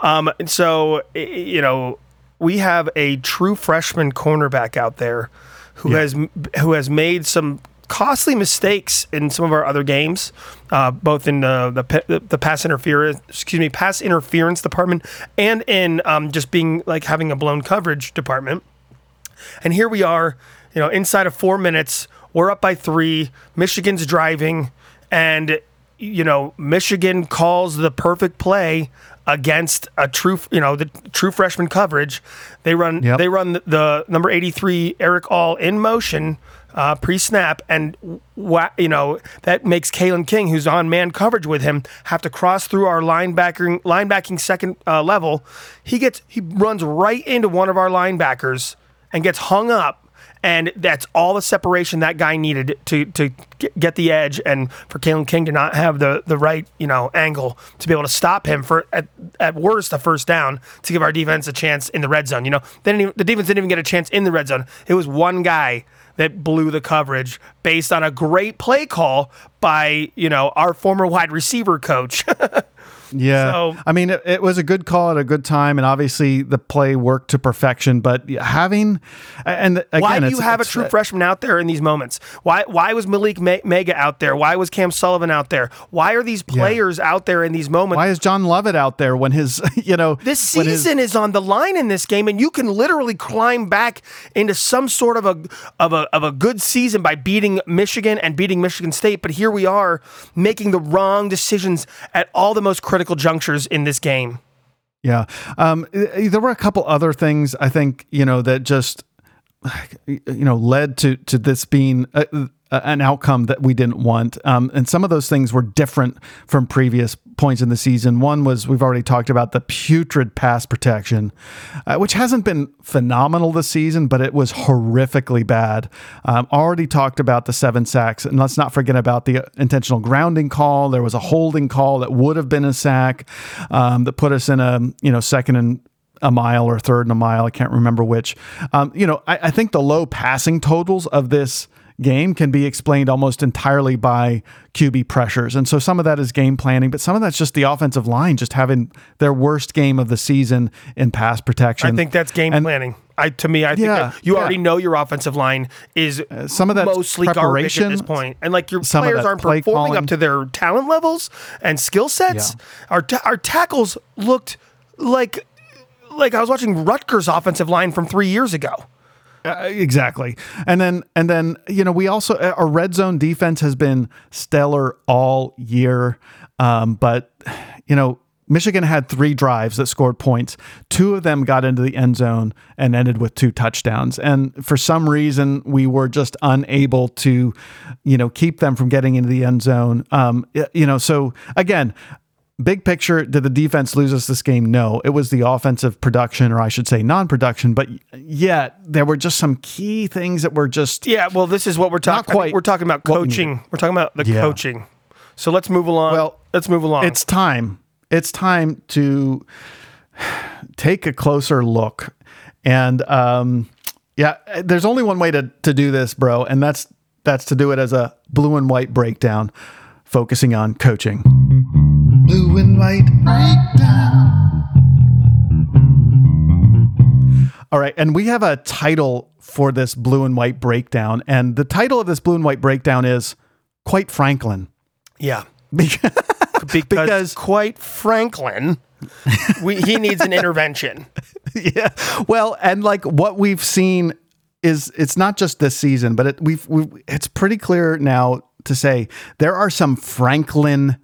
Speaker 1: Um, so you know, we have a true freshman cornerback out there who yeah. has who has made some costly mistakes in some of our other games, uh, both in the, the, the pass interference, excuse me, pass interference department, and in um, just being like having a blown coverage department. And here we are, you know, inside of four minutes, we're up by three. Michigan's driving, and you know, Michigan calls the perfect play against a true, you know, the true freshman coverage. They run, yep. they run the, the number eighty three Erick All in motion uh, pre-snap, and you know that makes Kalen King, who's on man coverage with him, have to cross through our linebacking linebacking second uh, level. He gets he runs right into one of our linebackers and gets hung up. And that's all the separation that guy needed to to get the edge, and for Kalen King to not have the the right you know angle to be able to stop him for at, at worst a first down to give our defense a chance in the red zone. You know, then the defense didn't even get a chance in the red zone. It was one guy that blew the coverage based on a great play call by, you know, our former wide receiver coach. *laughs*
Speaker 2: Yeah. So, I mean, it, it, was a good call at a good time, and obviously the play worked to perfection. But having and again,
Speaker 1: why do you have a true freshman out there in these moments? Why why was Malick Meiga out there? Why was Cam Sullivan out there? Why are these players yeah. out there in these moments?
Speaker 2: Why is John Lovett out there when his *laughs* you know
Speaker 1: this season his, is on the line in this game, and you can literally climb back into some sort of a of a of a good season by beating Michigan and beating Michigan State. But here we are making the wrong decisions at all the most critical critical junctures in this game.
Speaker 2: Yeah. Um, there were a couple other things I think, you know, that just *sighs* you know led to to this being uh, an outcome that we didn't want. Um, and some of those things were different from previous points in the season. One was we've already talked about the putrid pass protection, uh, which hasn't been phenomenal this season, but it was horrifically bad. Um, already talked about the seven sacks, and let's not forget about the intentional grounding call. There was a holding call that would have been a sack um, that put us in a you know second and a mile or third and a mile. I can't remember which. Um, you know, I, I think the low passing totals of this game can be explained almost entirely by QB pressures. And so some of that is game planning, but some of that's just the offensive line just having their worst game of the season in pass protection.
Speaker 1: I think that's game and, planning. I to me, I think yeah, you yeah. already know your offensive line is uh, some of that mostly garbage at this point, and like your players aren't performing calling. up to their talent levels and skill sets. Yeah. Our ta- our tackles looked like like I was watching Rutgers offensive line from three years ago.
Speaker 2: Uh, exactly. And then and then you know we also uh, our red zone defense has been stellar all year. Um, but you know Michigan had three drives that scored points. Two of them got into the end zone and ended with two touchdowns. And for some reason, we were just unable to, you know, keep them from getting into the end zone. Um, you know, so again, Big picture, did the defense lose us this game? No. It was the offensive production, or I should say non production, but yet there were just some key things that were just.
Speaker 1: Yeah, well, this is what we're talking about. We're talking about coaching. We're talking about the yeah. coaching. So let's move along. Well, let's move along.
Speaker 2: It's time. It's time to take a closer look. And um, yeah, there's only one way to, to do this, bro, and that's that's to do it as a blue and white breakdown, focusing on coaching blue and white breakdown. All right, and we have a title for this blue and white breakdown, and the title of this blue and white breakdown is "Quite Franklin."
Speaker 1: Yeah, *laughs* because, because quite Franklin, we, he needs an intervention. *laughs*
Speaker 2: yeah, well, and like what we've seen is it's not just this season, but it, we've, we've it's pretty clear now to say there are some Franklin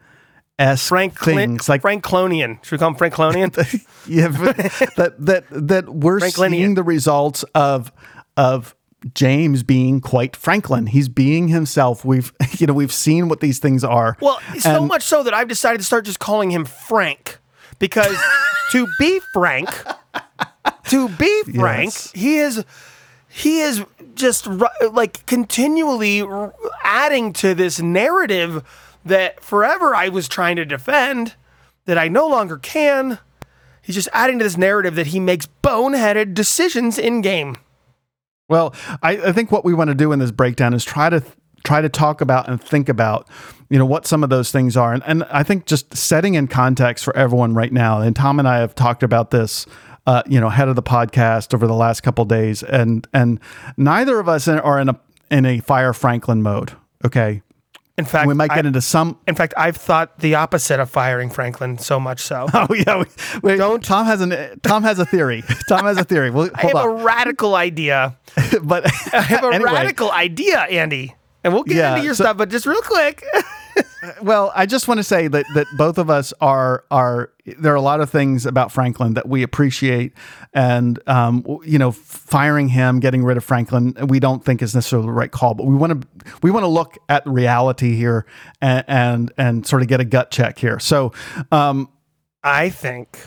Speaker 2: Frank things
Speaker 1: like Franklonian. Should we call him Franklonian? *laughs*
Speaker 2: yeah, *laughs* that that that we're seeing the results of of James being quite Franklin. He's being himself. We've *laughs* you know we've seen what these things are.
Speaker 1: Well, so and, much so that I've decided to start just calling him Frank because to be frank, to be frank, yes. he is he is just like continually adding to this narrative that forever I was trying to defend that I no longer can. He's just adding to this narrative that he makes boneheaded decisions in game.
Speaker 2: Well, I, I think what we want to do in this breakdown is try to th- try to talk about and think about, you know, what some of those things are. And, and I think just setting in context for everyone right now. And Tom and I have talked about this uh, you know, head of the podcast over the last couple days, and and neither of us are in a in a fire Franklin mode. Okay,
Speaker 1: in fact,
Speaker 2: we might get I, into some.
Speaker 1: In fact, I've thought the opposite of firing Franklin so much so. *laughs*
Speaker 2: Oh yeah, wait, don't. Tom has an Tom has a theory. Tom has a theory. Well, *laughs*
Speaker 1: I have on. a radical idea, *laughs*
Speaker 2: but
Speaker 1: I have a anyway. radical idea, Andy, and we'll get yeah, into your so, stuff. But just real quick. *laughs*
Speaker 2: well, I just want to say that that both of us are are there are a lot of things about Franklin that we appreciate, and um, you know, firing him, getting rid of Franklin, we don't think is necessarily the right call. But we want to we want to look at reality here and, and and sort of get a gut check here. So, um,
Speaker 1: I think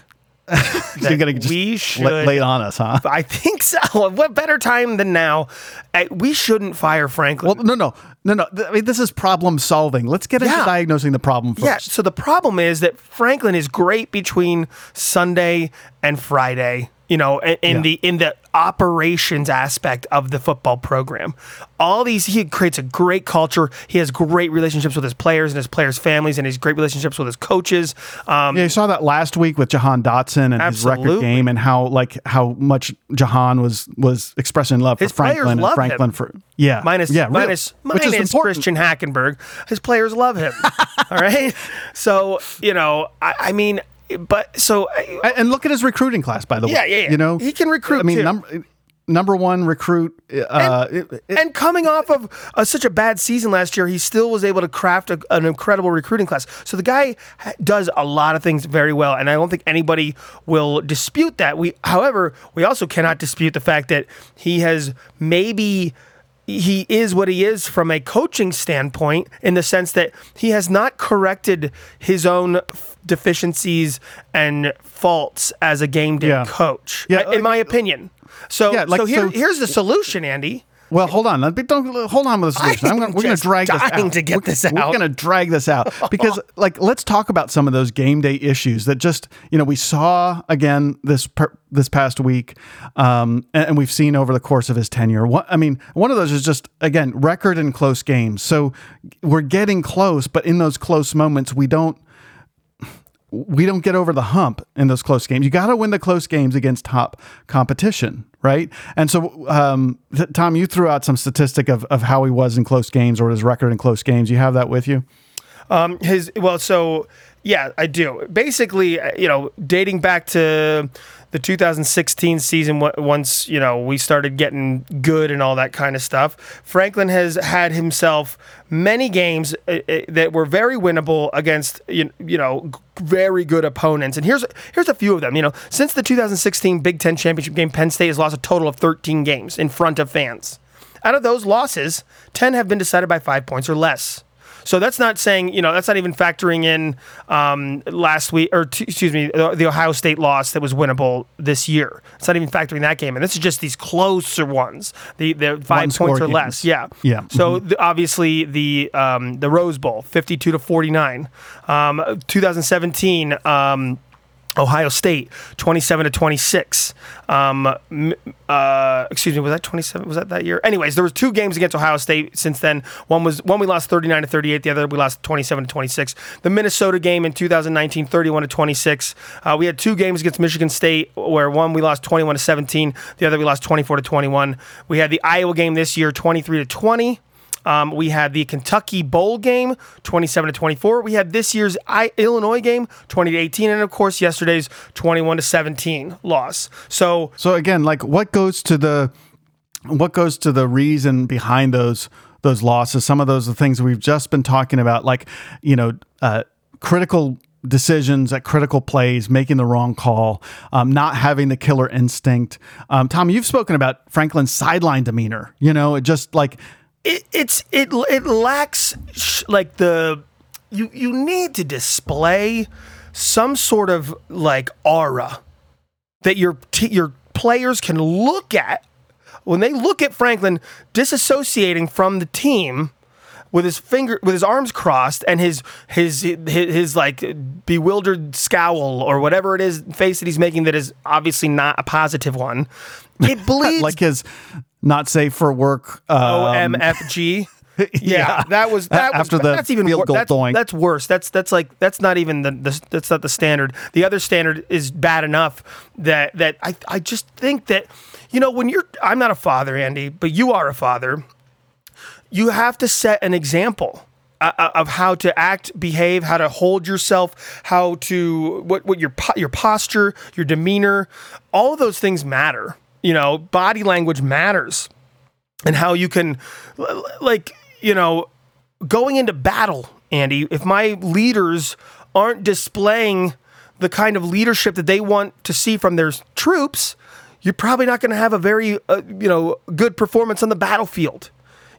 Speaker 1: *laughs*
Speaker 2: You're gonna just we should lay, lay, on us, huh?
Speaker 1: I think so. *laughs* What better time than now? Eh, we shouldn't fire Franklin.
Speaker 2: Well, no, no, no, no. I mean, this is problem solving. Let's get into yeah. diagnosing the problem first. Yeah.
Speaker 1: So the problem is that Franklin is great between Sunday and Friday you know, in, in yeah. the in the operations aspect of the football program. All these he creates a great culture. He has great relationships with his players and his players' families, and he's great relationships with his coaches.
Speaker 2: Um, yeah, you saw that last week with Jahan Dotson and absolutely. his record game, and how like how much Jahan was was expressing love his for Franklin and Franklin him. for yeah
Speaker 1: minus
Speaker 2: yeah
Speaker 1: minus really, minus Christian Hackenberg. His players love him. *laughs* all right, so you know, I, I mean, but so
Speaker 2: and look at his recruiting class, by the
Speaker 1: yeah,
Speaker 2: way.
Speaker 1: Yeah, yeah,
Speaker 2: You know,
Speaker 1: he can recruit. I mean,
Speaker 2: number number one recruit. Uh,
Speaker 1: and, it, it, and, coming off of uh, such a bad season last year, he still was able to craft a, an incredible recruiting class. So the guy does a lot of things very well, and I don't think anybody will dispute that. We, however, we also cannot dispute the fact that he has maybe he is what he is from a coaching standpoint in the sense that he has not corrected his own deficiencies and faults as a game day yeah. coach, yeah, in my opinion. So, yeah, like, so, here, so here's the solution, Andy.
Speaker 2: Well, hold on. Don't hold on with. I'm gonna, we're going to drag this out.
Speaker 1: to get
Speaker 2: we're,
Speaker 1: this out.
Speaker 2: We're going to drag this out *laughs* because, like, let's talk about some of those game day issues that just you know we saw again this per, this past week, um, and, and, we've seen over the course of his tenure. What, I mean, one of those is just again record in close games. So we're getting close, but in those close moments, we don't we don't get over the hump in those close games. You got to win the close games against top competition, right? And so, um, th- Tom, you threw out some statistic of, of how he was in close games or his record in close games. You have that with you?
Speaker 1: Um, his well, so yeah, I do. Basically, uh, you know, dating back to the 2016 season, once you know we started getting good and all that kind of stuff, Franklin has had himself many games uh, uh, that were very winnable against you know very good opponents. And here's here's a few of them. You know, since the 2016 Big Ten championship game, Penn State has lost a total of 13 games in front of fans. Out of those losses, 10 have been decided by five points or less. So that's not saying, you know, that's not even factoring in um, last week, or t- excuse me, the Ohio State loss that was winnable this year. It's not even factoring that game. And this is just these closer ones, the, the five One points or games. less. Yeah.
Speaker 2: Yeah.
Speaker 1: So mm-hmm. the, obviously the um, the Rose Bowl, 52 to 49. Um, 2017, um, Ohio State, 27 to 26. Um, uh, excuse me, was that 27? Was that that year? Anyways, there was two games against Ohio State since then. One was one we lost 39 to 38. The other we lost 27 to 26. The Minnesota game in 2019, 31 to 26. Uh, we had two games against Michigan State where one we lost 21 to 17. The other we lost 24 to 21. We had the Iowa game this year, 23 to 20. Um, we had the Kentucky Bowl game, 27 to 24. We had this year's I- Illinois game, 20 to 18, and of course yesterday's 21 to 17 loss. So,
Speaker 2: so again, like what goes to the what goes to the reason behind those those losses? Some of those are things we've just been talking about, like you know, uh, critical decisions at critical plays, making the wrong call, um, not having the killer instinct. Um, Tom, you've spoken about Franklin's sideline demeanor. You know, it just like
Speaker 1: it, it's it it lacks sh- like the you you need to display some sort of like aura that your t- your players can look at. When they look at Franklin disassociating from the team with his finger with his arms crossed and his his his, his like bewildered scowl or whatever it is face that he's making that is obviously not a positive one *laughs* it bleeds
Speaker 2: like his not safe for work.
Speaker 1: Um, OMFG. *laughs* Yeah, yeah, that was that
Speaker 2: after
Speaker 1: was,
Speaker 2: the
Speaker 1: that's even
Speaker 2: goal
Speaker 1: that's. That's worse. That's that's like that's not even the, the that's not the standard. The other standard is bad enough that that I I just think that you know when you're I'm not a father, Andy, but you are a father. You have to set an example uh, uh, of how to act, behave, how to hold yourself, how to what what your your posture, your demeanor, all of those things matter you know, body language matters and how you can, like, you know, going into battle, Andy, if my leaders aren't displaying the kind of leadership that they want to see from their troops, you're probably not going to have a very, uh, you know, good performance on the battlefield.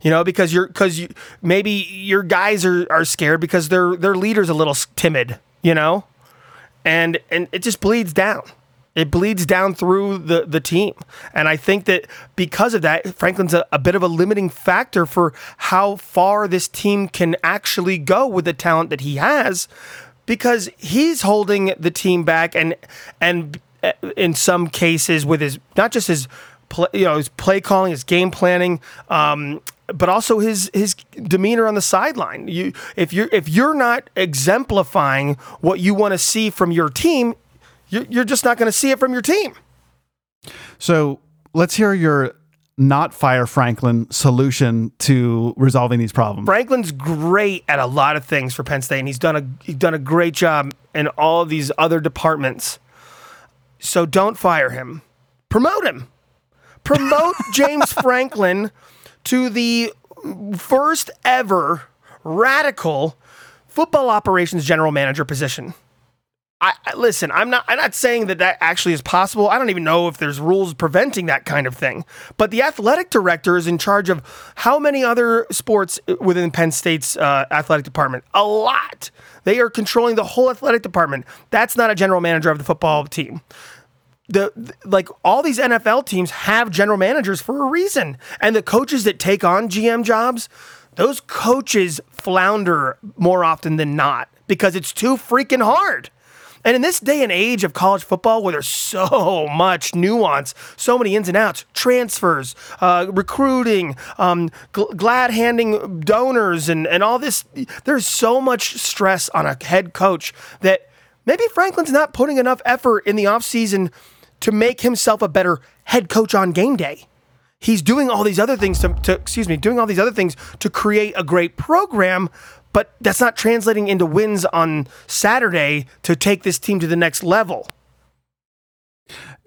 Speaker 1: You know, because you're because you maybe your guys are, are scared because their their leader's a little timid. You know, and and it just bleeds down. It bleeds down through the, the team. And I think that because of that, Franklin's a, a, bit of a limiting factor for how far this team can actually go with the talent that he has because he's holding the team back and and uh, in some cases with his not just his play, you know his play calling, his game planning, um, but also his his demeanor on the sideline. You if you're if you're not exemplifying what you want to see from your team, you're just not going to see it from your team.
Speaker 2: So let's hear your not fire Franklin solution to resolving these problems.
Speaker 1: Franklin's great at a lot of things for Penn State, and he's done a he's done a great job in all of these other departments. So don't fire him. Promote him. Promote *laughs* James Franklin to the first ever radical football operations general manager position. I, I, listen. I'm not. I'm not saying that that actually is possible. I don't even know if there's rules preventing that kind of thing. But the athletic director is in charge of how many other sports within Penn State's uh, athletic department? A lot. They are controlling the whole athletic department. That's not a general manager of the football team the like all these NFL teams have general managers for a reason. And the coaches that take on GM jobs, those coaches flounder more often than not because it's too freaking hard. And in this day and age of college football, where there's so much nuance, so many ins and outs, transfers, uh, recruiting, um, gl- glad handing donors, and, and all this, there's so much stress on a head coach that maybe Franklin's not putting enough effort in the offseason to make himself a better head coach on game day. He's doing all these other things to, to excuse me, doing all these other things to create a great program, but that's not translating into wins on Saturday to take this team to the next level.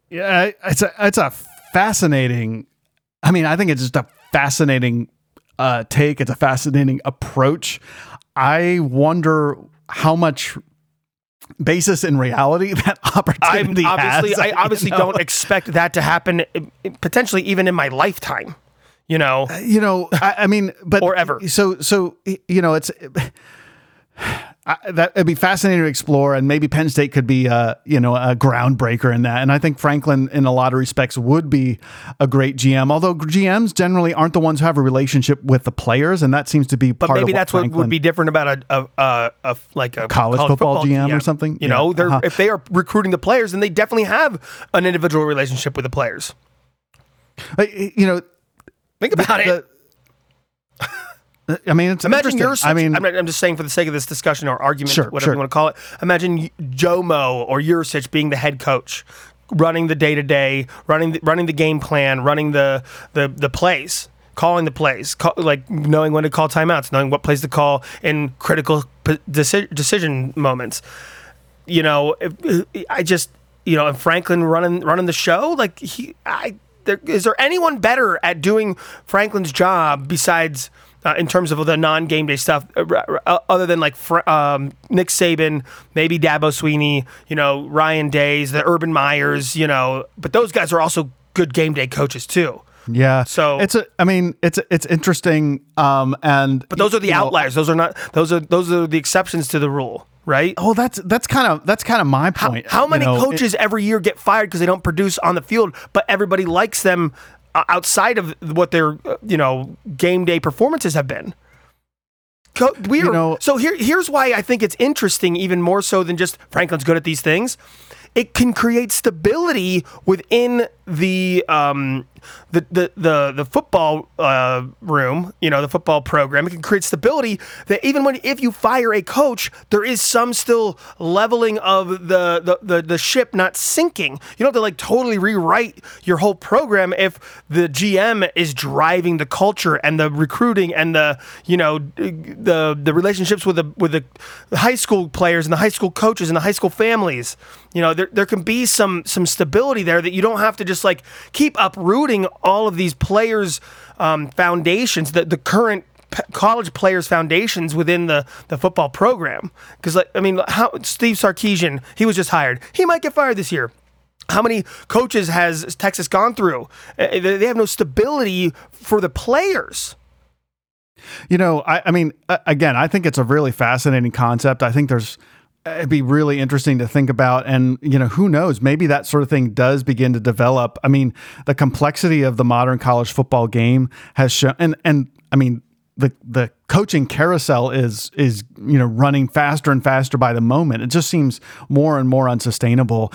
Speaker 2: Yeah, it's a it's a fascinating. I mean, I think it's just a fascinating uh, take. It's a fascinating approach. I wonder how much basis in reality *laughs* that opportunity
Speaker 1: I'm obviously,
Speaker 2: has,
Speaker 1: I *laughs* obviously know? don't expect that to happen eh, potentially even in my lifetime. You know, uh,
Speaker 2: you know, I, I, mean, but
Speaker 1: or ever.
Speaker 2: So, so you know, it's *sighs* I, that it'd be fascinating to explore, and maybe Penn State could be, a, you know, a groundbreaker in that. And I think Franklin, in a lot of respects, would be a great GM. Although GMs generally aren't the ones who have a relationship with the players, and that seems to be.
Speaker 1: But maybe that's Franklin, what would be different about a, a, a, like a
Speaker 2: college, college football, football, GM, or something.
Speaker 1: You yeah. know, they're uh-huh. if they are recruiting the players, then they definitely have an individual relationship with the players.
Speaker 2: You know,
Speaker 1: think about the, it.
Speaker 2: The, *laughs* I mean, it's
Speaker 1: imagine you're. Such, I mean, I'm, not, I'm, just saying for the sake of this discussion or argument, sure, whatever sure. you want to call it. Imagine Jomo or Yurcich being the head coach, running the day to day, running the, running the game plan, running the the the plays, calling the plays, call, like knowing when to call timeouts, knowing what plays to call in critical deci- decision moments. You know, I just you know, and Franklin running running the show, like he, I. There, is there anyone better at doing Franklin's job besides? uh, in terms of the non-game day stuff, uh, uh other than like um, Nick Saban, maybe Dabo Swinney, you know, Ryan Days, the Urban Meyers, you know, but those guys are also good game day coaches too.
Speaker 2: Yeah. So it's a. I mean, it's it's interesting. Um, and
Speaker 1: but those are the outliers. Know, those are not. Those are those are the exceptions to the rule, right?
Speaker 2: Oh, that's that's kind of that's kind of my point.
Speaker 1: How, how many know, coaches it, every year get fired because they don't produce on the field, but everybody likes them outside of what their you know game day performances have been. We are, you know, so here, here's why I think it's interesting, even more so than just Franklin's good at these things. It can create stability within the um, the the the, the football uh, room, you know, the football program, it can create stability that even when if you fire a coach, there is some still leveling of the the the, the ship not sinking. You don't have to like totally rewrite your whole program if the GM is driving the culture and the recruiting and the you know the the relationships with the with the high school players and the high school coaches and the high school families. You know, there there can be some some stability there that you don't have to just like keep uprooting all of these players' um, foundations, the, the current p- college players' foundations within the, the football program. Because, like, I mean, how, Steve Sarkisian, he was just hired. He might get fired this year. How many coaches has Texas gone through? Uh, they have no stability for the players.
Speaker 2: You know, I, I mean, again, I think it's a really fascinating concept. I think there's it'd be really interesting to think about and you know who knows? Maybe that sort of thing does begin to develop. I mean the complexity of the modern college football game has shown and and i mean the the coaching carousel is is you know running faster and faster by the moment. It just seems more and more unsustainable.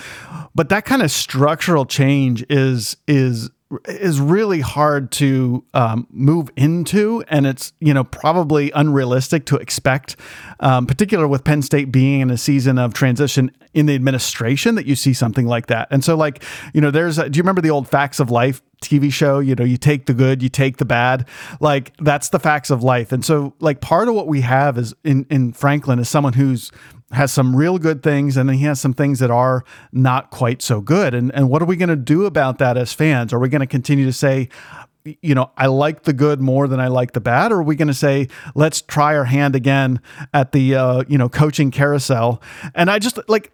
Speaker 2: But that kind of structural change is is is really hard to um, move into, and it's you know probably unrealistic to expect, um, particular with Penn State being in a season of transition in the administration that you see something like that. And so, like you know, there's a, do you remember the old Facts of Life TV show? You know, you take the good, you take the bad. Like that's the facts of life. And so, like part of what we have is in in Franklin is someone who's has some real good things and then he has some things that are not quite so good. And and what are we going to do about that as fans? Are we going to continue to say you know, I like the good more than I like the bad, or are we going to say let's try our hand again at the uh, you know coaching carousel? And I just like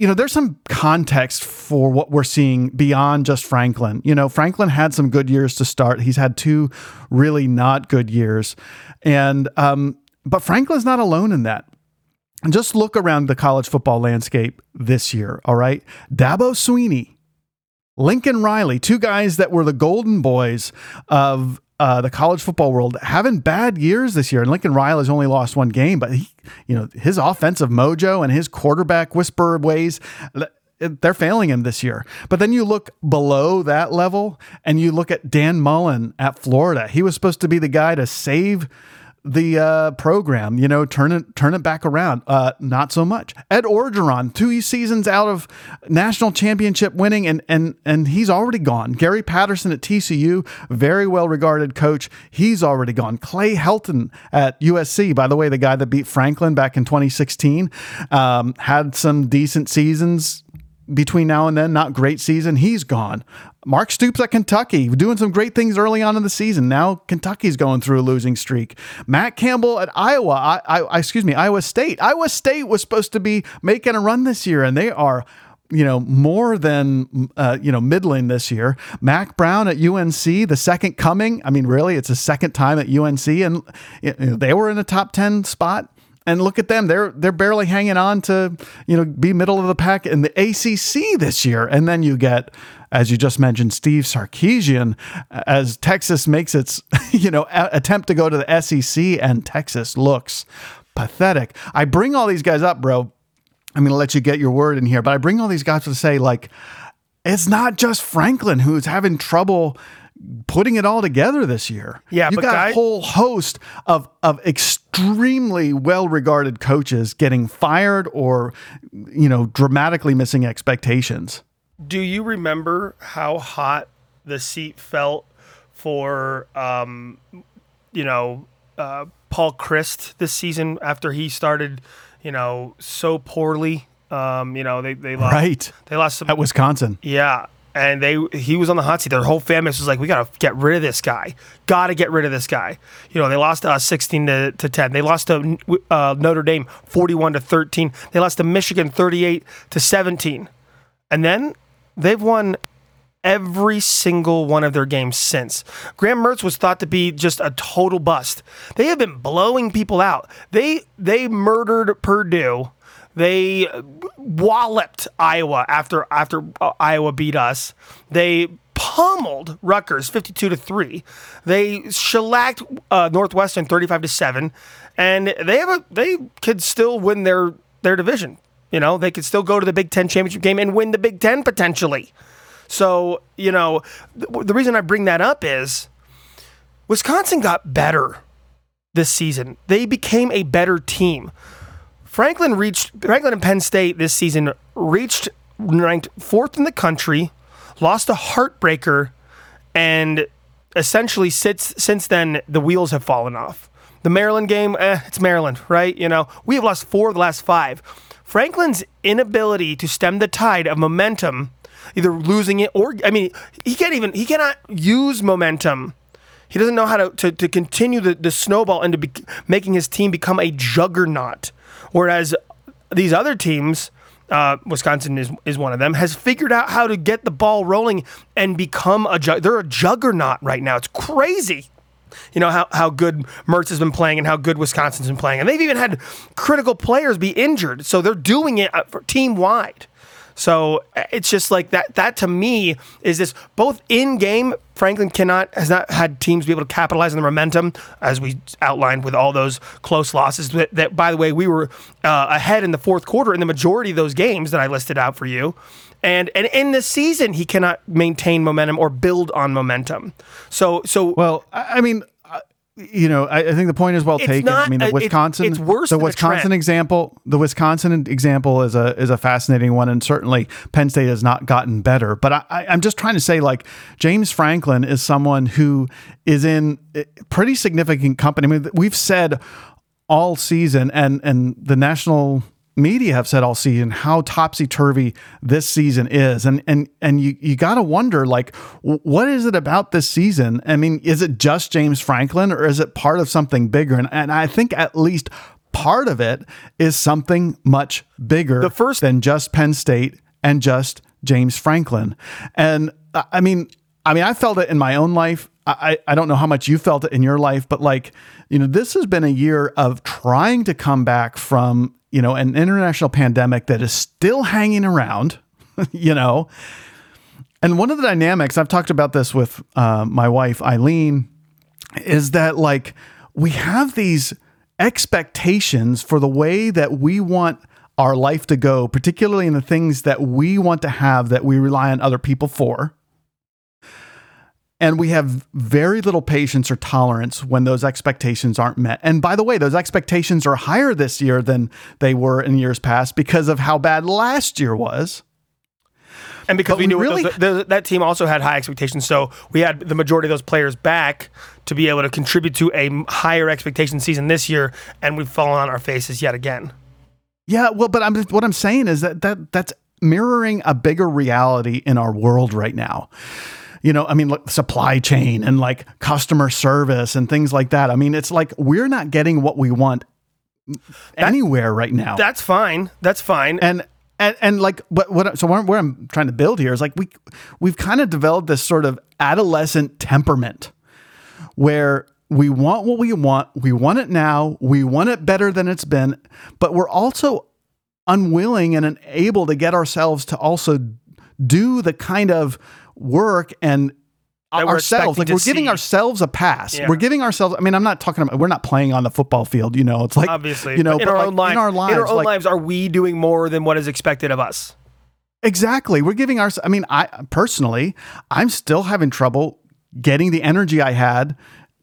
Speaker 2: you know, there's some context for what we're seeing beyond just Franklin. You know, Franklin had some good years to start. He's had two really not good years. And, um, but Franklin's not alone in that. Just look around the college football landscape this year, all right? Dabo Swinney, Lincoln Riley, two guys that were the golden boys of uh, the college football world having bad years this year. And Lincoln Riley's only lost one game, but he, you know, his offensive mojo and his quarterback whisper ways, they're failing him this year. But then you look below that level and you look at Dan Mullen at Florida. He was supposed to be the guy to save the uh, program, you know, turn it turn it back around. Uh, not so much. Ed Orgeron, two seasons out of national championship winning, and and and he's already gone. Gary Patterson at TCU, very well regarded coach, he's already gone. Clay Helton at USC, by the way, the guy that beat Franklin back in 2016, um, had some decent seasons between now and then, not great season. He's gone. Mark Stoops at Kentucky, doing some great things early on in the season. Now Kentucky's going through a losing streak. Matt Campbell at Iowa, I, I, excuse me, Iowa State. Iowa State was supposed to be making a run this year, and they are you know, more than, uh, you know, middling this year. Mack Brown at UNC, the second coming. I mean, really, it's a second time at UNC, and you know, they were in a top 10 spot and look at them. They're they're barely hanging on to you know be middle of the pack in the ACC this year. And then you get as you just mentioned Steve Sarkisian as Texas makes its *laughs* you know attempt to go to the SEC and Texas looks pathetic. I bring all these guys up bro. I'm going to let you get your word in here but I bring all these guys to say like it's not just Franklin who's having trouble putting it all together this year.
Speaker 1: Yeah,
Speaker 2: you got
Speaker 1: guy-
Speaker 2: a whole host of of extremely well regarded coaches getting fired or you know dramatically missing expectations.
Speaker 1: Do you remember how hot the seat felt for um, you know uh, Paul Chryst this season after he started you know so poorly? Um, you know they they lost
Speaker 2: right
Speaker 1: they lost some
Speaker 2: at Wisconsin.
Speaker 1: Yeah, and they he was on the hot seat. Their whole family was like, "We got to get rid of this guy. Got to get rid of this guy." You know, they lost to us sixteen to, to ten. They lost to uh, Notre Dame forty-one to thirteen. They lost to Michigan thirty-eight to seventeen, and then they've won every single one of their games since. Graham Mertz was thought to be just a total bust. They have been blowing people out. They they murdered Purdue they walloped Iowa after after uh, Iowa beat us. They pummeled Rutgers 52 to 3. They shellacked uh, Northwestern 35 to 7 and they have a they could still win their their division. You know, they could still go to the Big 10 championship game and win the Big 10 potentially. So, you know, th- the reason I bring that up is Wisconsin got better this season. They became a better team. Franklin reached Franklin and Penn State this season reached ranked fourth in the country, lost a heartbreaker, and essentially since since then the wheels have fallen off. The Maryland game, eh, it's Maryland, right? You know, we have lost four of the last five. Franklin's inability to stem the tide of momentum, either losing it or I mean, he can't even he cannot use momentum. He doesn't know how to, to, to continue the, the snowball and to be making his team become a juggernaut. Whereas these other teams, uh, Wisconsin is, is one of them, has figured out how to get the ball rolling and become a ju- they're a juggernaut right now. It's crazy. You know how, how good Mertz has been playing and how good Wisconsin's been playing. And they've even had critical players be injured. So they're doing it uh, team wide. So uh, it's just like that. That to me is this both in game. Franklin cannot has not had teams be able to capitalize on the momentum as we outlined with all those close losses. That, that by the way, we were uh, ahead in the fourth quarter in the majority of those games that I listed out for you. And and in the season, he cannot maintain momentum or build on momentum. So so
Speaker 2: well, I mean, you know, I, I, think the point is well taken.
Speaker 1: Not,
Speaker 2: I mean, the Wisconsin,
Speaker 1: it's, it's worse
Speaker 2: the Wisconsin example, the Wisconsin example is a is a fascinating one, and certainly Penn State has not gotten better. But I, I, I'm just trying to say, like James Franklin is someone who is in pretty significant company. I mean, we've said all season, and and the national media have said all season how topsy turvy this season is, and and and you you got to wonder like what is it about this season? I mean, is it just James Franklin, or is it part of something bigger? And and I think at least part of it is something much bigger the first than just Penn State and just James Franklin. And uh, I mean, I mean, I felt it in my own life. I, I don't know how much you felt it in your life, but like, you know, this has been a year of trying to come back from, you know, an international pandemic that is still hanging around, *laughs* you know. And one of the dynamics, I've talked about this with uh, my wife, Eileen, is that like we have these expectations for the way that we want our life to go, particularly in the things that we want to have that we rely on other people for. And we have very little patience or tolerance when those expectations aren't met. And by the way, those expectations are higher this year than they were in years past because of how bad last year was.
Speaker 1: And because we, we, knew really, those, that team also had high expectations, so we had the majority of those players back to be able to contribute to a higher expectation season this year, and we've fallen on our faces yet again.
Speaker 2: Yeah, well, but I'm, what I'm saying is that, that that's mirroring a bigger reality in our world right now you know, I mean, look, supply chain and like customer service and things like that. I mean, it's like we're not getting what we want anywhere right now.
Speaker 1: That's fine. That's fine.
Speaker 2: And and and like what what so where, where I'm trying to build here is like we we've kind of developed this sort of adolescent temperament where we want what we want, we want it now, we want it better than it's been, but we're also unwilling and unable to get ourselves to also do the kind of work and ourselves like we're see. giving ourselves a pass yeah. we're giving ourselves i mean i'm not talking about we're not playing on the football field you know it's like obviously you know
Speaker 1: in, our, like, own life, in our lives in our own like, lives are we doing more than what is expected of us
Speaker 2: exactly we're giving our i mean i personally i'm still having trouble getting the energy i had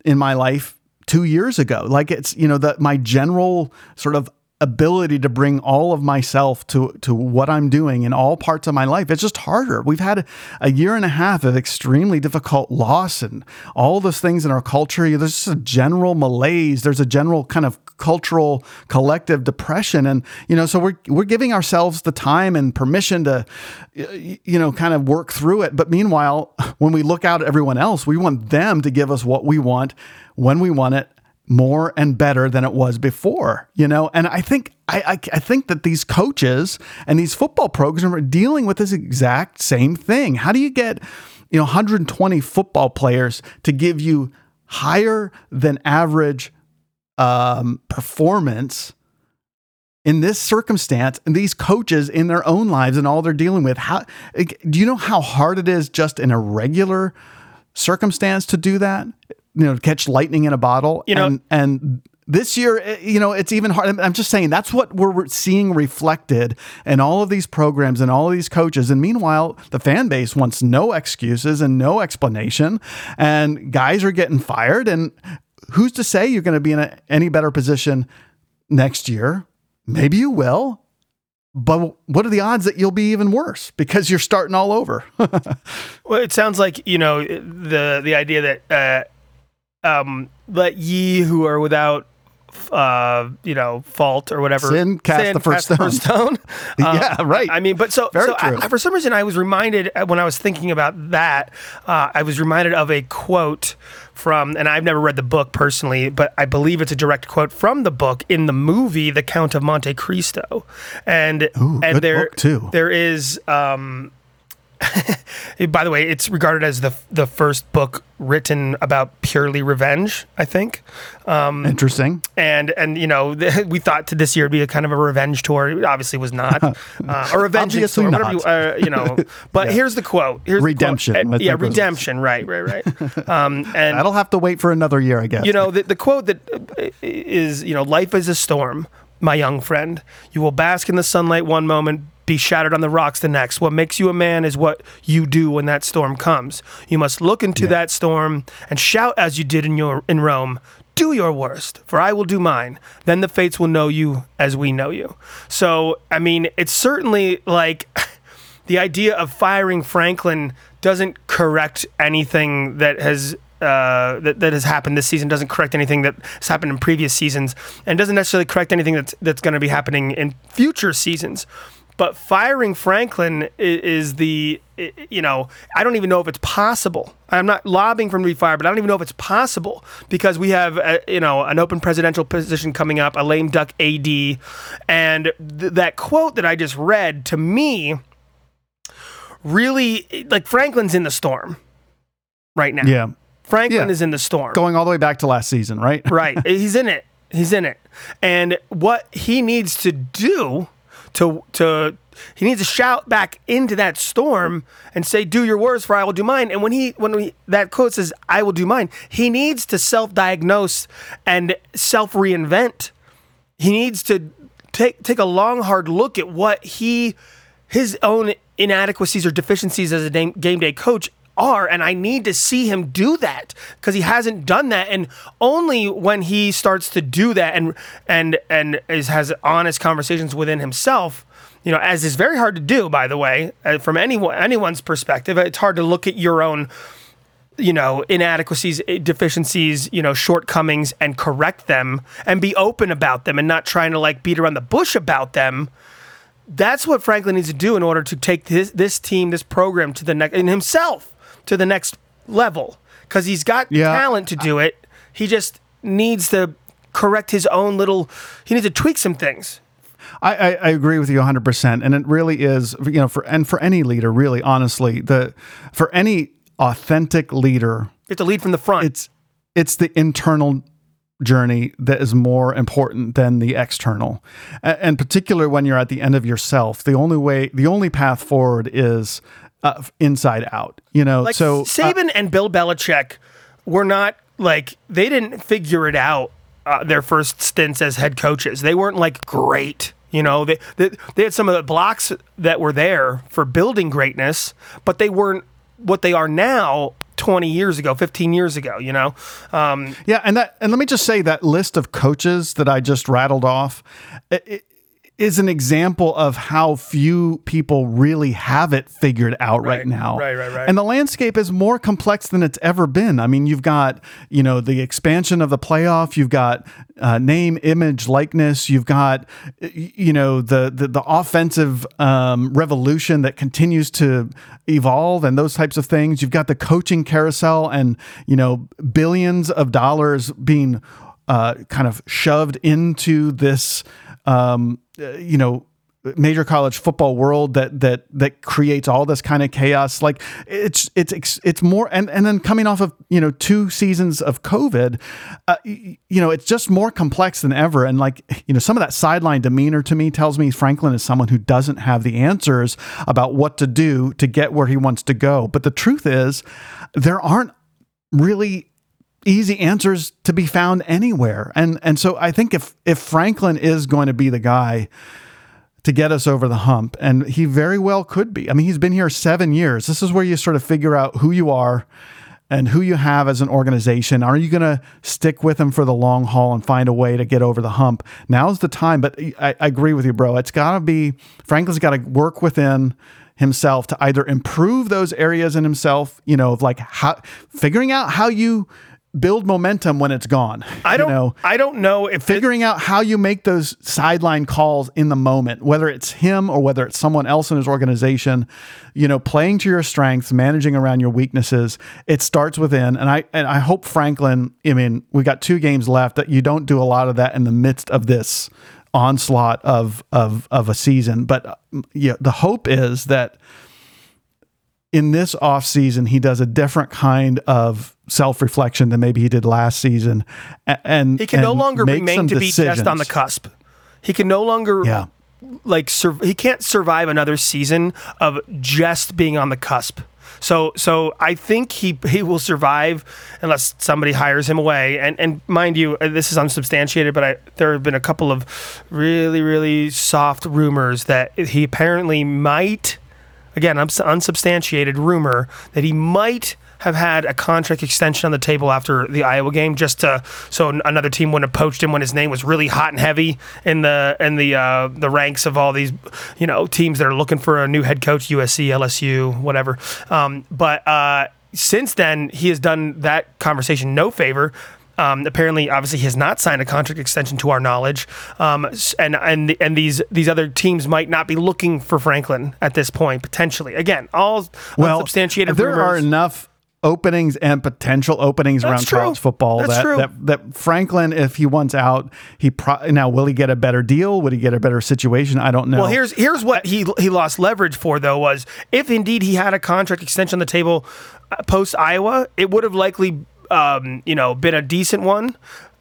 Speaker 2: in my life two years ago like it's you know that my general sort of ability to bring all of myself to to what I'm doing in all parts of my life. It's just harder. We've had a, year and a half of extremely difficult loss and all those things in our culture. There's just a general malaise. There's a general kind of cultural collective depression, and you know, so we're we're giving ourselves the time and permission to you know kind of work through it. But meanwhile, *laughs* when we look out at everyone else, we want them to give us what we want when we want it more and better than it was before, you know? And I think I, I, I, think that these coaches and these football programs are dealing with this exact same thing. How do you get, you know, 120 football players to give you higher than average um, performance in this circumstance and these coaches in their own lives and all they're dealing with? How do you know how hard it is just in a regular circumstance to do that? You know catch lightning in a bottle. You know, and, and this year, eh, you know, it's even hard. I'm just saying that's what we're seeing reflected in all of these programs and all of these coaches. And meanwhile, the fan base wants no excuses and no explanation, and guys are getting fired. And who's to say you're going to be in a, any better position next year? Maybe you will. But what are the odds that you'll be even worse because you're starting all over? *laughs*
Speaker 1: well, it sounds like you know the the idea that uh, um, let ye who are without uh, you know, fault or whatever.
Speaker 2: Sin cast sin, the first cast stone.
Speaker 1: stone. *laughs* Um,
Speaker 2: yeah, right.
Speaker 1: I mean, but so, Very so true. I, for some reason, I was reminded uh, when I was thinking about that, uh, I was reminded of a quote from, and I've never read the book personally, but I believe it's a direct quote from the book in the movie The Count of Monte Cristo, and
Speaker 2: Ooh,
Speaker 1: and there
Speaker 2: too.
Speaker 1: there is. Um, *laughs* by the way, it's regarded as the the first book written about purely revenge. I think.
Speaker 2: Um, Interesting.
Speaker 1: And and you know *laughs* we thought to this year would be a kind of a revenge tour. It obviously was not *laughs* uh, a revenge tour. Not. You, uh, you know, but yeah. here's the quote. Here's
Speaker 2: redemption.
Speaker 1: Quote. yeah, redemption. Right, right, right. Um, and
Speaker 2: that'll have to wait for another year, I guess.
Speaker 1: You know, the, the quote that uh, you know, life is a storm, my young friend. You will bask in the sunlight one moment be shattered on the rocks the next. What makes you a man is what you do when that storm comes. You must look into yeah. that storm and shout as you did in your in Rome. Do your worst, for I will do mine. Then the fates will know you as we know you. So, I mean, it's certainly like *laughs* the idea of firing Franklin doesn't correct anything that has uh, that, that has happened this season doesn't correct anything that has happened in previous seasons and doesn't necessarily correct anything that's that's going to be happening in future seasons But firing Franklin is, is the you know, I don't even know if it's possible. I'm not lobbying for him to be fired, but I don't even know if it's possible because we have, a, you know, an open presidential position coming up, a lame duck AD, and th- that quote that I just read to me really like Franklin's in the storm right now.
Speaker 2: Yeah.
Speaker 1: Franklin yeah. is in the storm.
Speaker 2: Going all the way back to last season, right?
Speaker 1: right. *laughs* He's in it. He's in it. And what he needs to do to to he needs to shout back into that storm and say, "Do your worst, for I will do mine." And when he when he, that quote says, "I will do mine," he needs to self-diagnose and self-reinvent. He needs to take take a long, hard look at what he his own inadequacies or deficiencies as a game day coach are and I need to see him do that because he hasn't done that and only when he starts to do that and and and is has honest conversations within himself you know as is very hard to do by the way uh, from anyone anyone's perspective it's hard to look at your own you know inadequacies eh, deficiencies you know shortcomings and correct them and be open about them and not trying to like beat around the bush about them. That's what Franklin needs to do in order to take this, this team, this program to the next, and himself to the next level. Because he's got yeah. talent to do it. He just needs to correct his own little. He needs to tweak some things.
Speaker 2: I, I, I, agree with you 100%. And it really is, you know, for and for any leader, really, honestly, the for any authentic leader,
Speaker 1: you have to lead from the front.
Speaker 2: It's it's the internal journey that is more important than the external. And particularly when you're at the end of yourself, the only way, the only path forward is uh, inside out. You know,
Speaker 1: like
Speaker 2: so
Speaker 1: Saban uh, and Bill Belichick were not like they didn't figure it out uh, their first stints as head coaches. They weren't like great. You know, they, they they had some of the blocks that were there for building greatness, but they weren't what they are now 20 years ago, 15 years ago, you know? Um,
Speaker 2: yeah. And that, and let me just say that list of coaches that I just rattled off, it, is an example of how few people really have it figured out right, right, now.
Speaker 1: Right, right, right.
Speaker 2: And the landscape is more complex than it's ever been. I mean, you've got, you know, the expansion of the playoff, you've got uh, name, image, likeness, you've got, you know, the the, the offensive um, revolution that continues to evolve and those types of things. You've got the coaching carousel and, you know, billions of dollars being uh, kind of shoved into this um, you know, major college football world that that that creates all this kind of chaos. Like it's it's it's more and and then coming off of you know two seasons of covid uh, you know it's just more complex than ever. And like you know some of that sideline demeanor to me tells me franklin is someone who doesn't have the answers about what to do to get where he wants to go. But the truth is there aren't really easy answers to be found anywhere. And and so I think if if Franklin is going to be the guy to get us over the hump, and he very well could be. I mean, he's been here seven years. This is where you sort of figure out who you are and who you have as an organization. Are you going to stick with him for the long haul and find a way to get over the hump? Now's the time. But I, I agree with you, bro. It's got to be Franklin's got to work within himself to either improve those areas in himself, you know, of like how figuring out how you build momentum when it's gone.
Speaker 1: I don't know. I don't know if
Speaker 2: figuring it, out how you make those sideline calls in the moment, whether it's him or whether it's someone else in his organization, you know, playing to your strengths, managing around your weaknesses. It starts within, and I and I hope Franklin. I mean, we got two games left. That you don't do a lot of that in the midst of this onslaught of of of a season. But yeah, the hope is that in this off season he does a different kind of self reflection than maybe he did last season, and
Speaker 1: he can
Speaker 2: and
Speaker 1: no longer remain to decisions. be just on the cusp. He can no longer
Speaker 2: yeah.
Speaker 1: like sur- he can't survive another season of just being on the cusp. So so I think he he will survive unless somebody hires him away. And and mind you, uh, this is unsubstantiated, but I, there have been a couple of really really soft rumors that he apparently might again unsubstantiated rumor that he might have had a contract extension on the table after the Iowa game, just to so another team wouldn't have poached him when his name was really hot and heavy in the in the uh, the ranks of all these you know teams that are looking for a new head coach, USC, LSU, whatever. Um, but uh, since then, he has done that conversation no favor. Um, apparently, obviously, he has not signed a contract extension to our knowledge, um, and and and these these other teams might not be looking for Franklin at this point potentially. Again, all well, substantiated.
Speaker 2: There
Speaker 1: rumors.
Speaker 2: are enough openings and potential openings That's around true. college football that, that that Franklin if he wants out he pro- now will he get a better deal would he get a better situation I don't know
Speaker 1: well here's here's what he he lost leverage for though was if indeed he had a contract extension on the table uh, post Iowa it would have likely um, you know been a decent one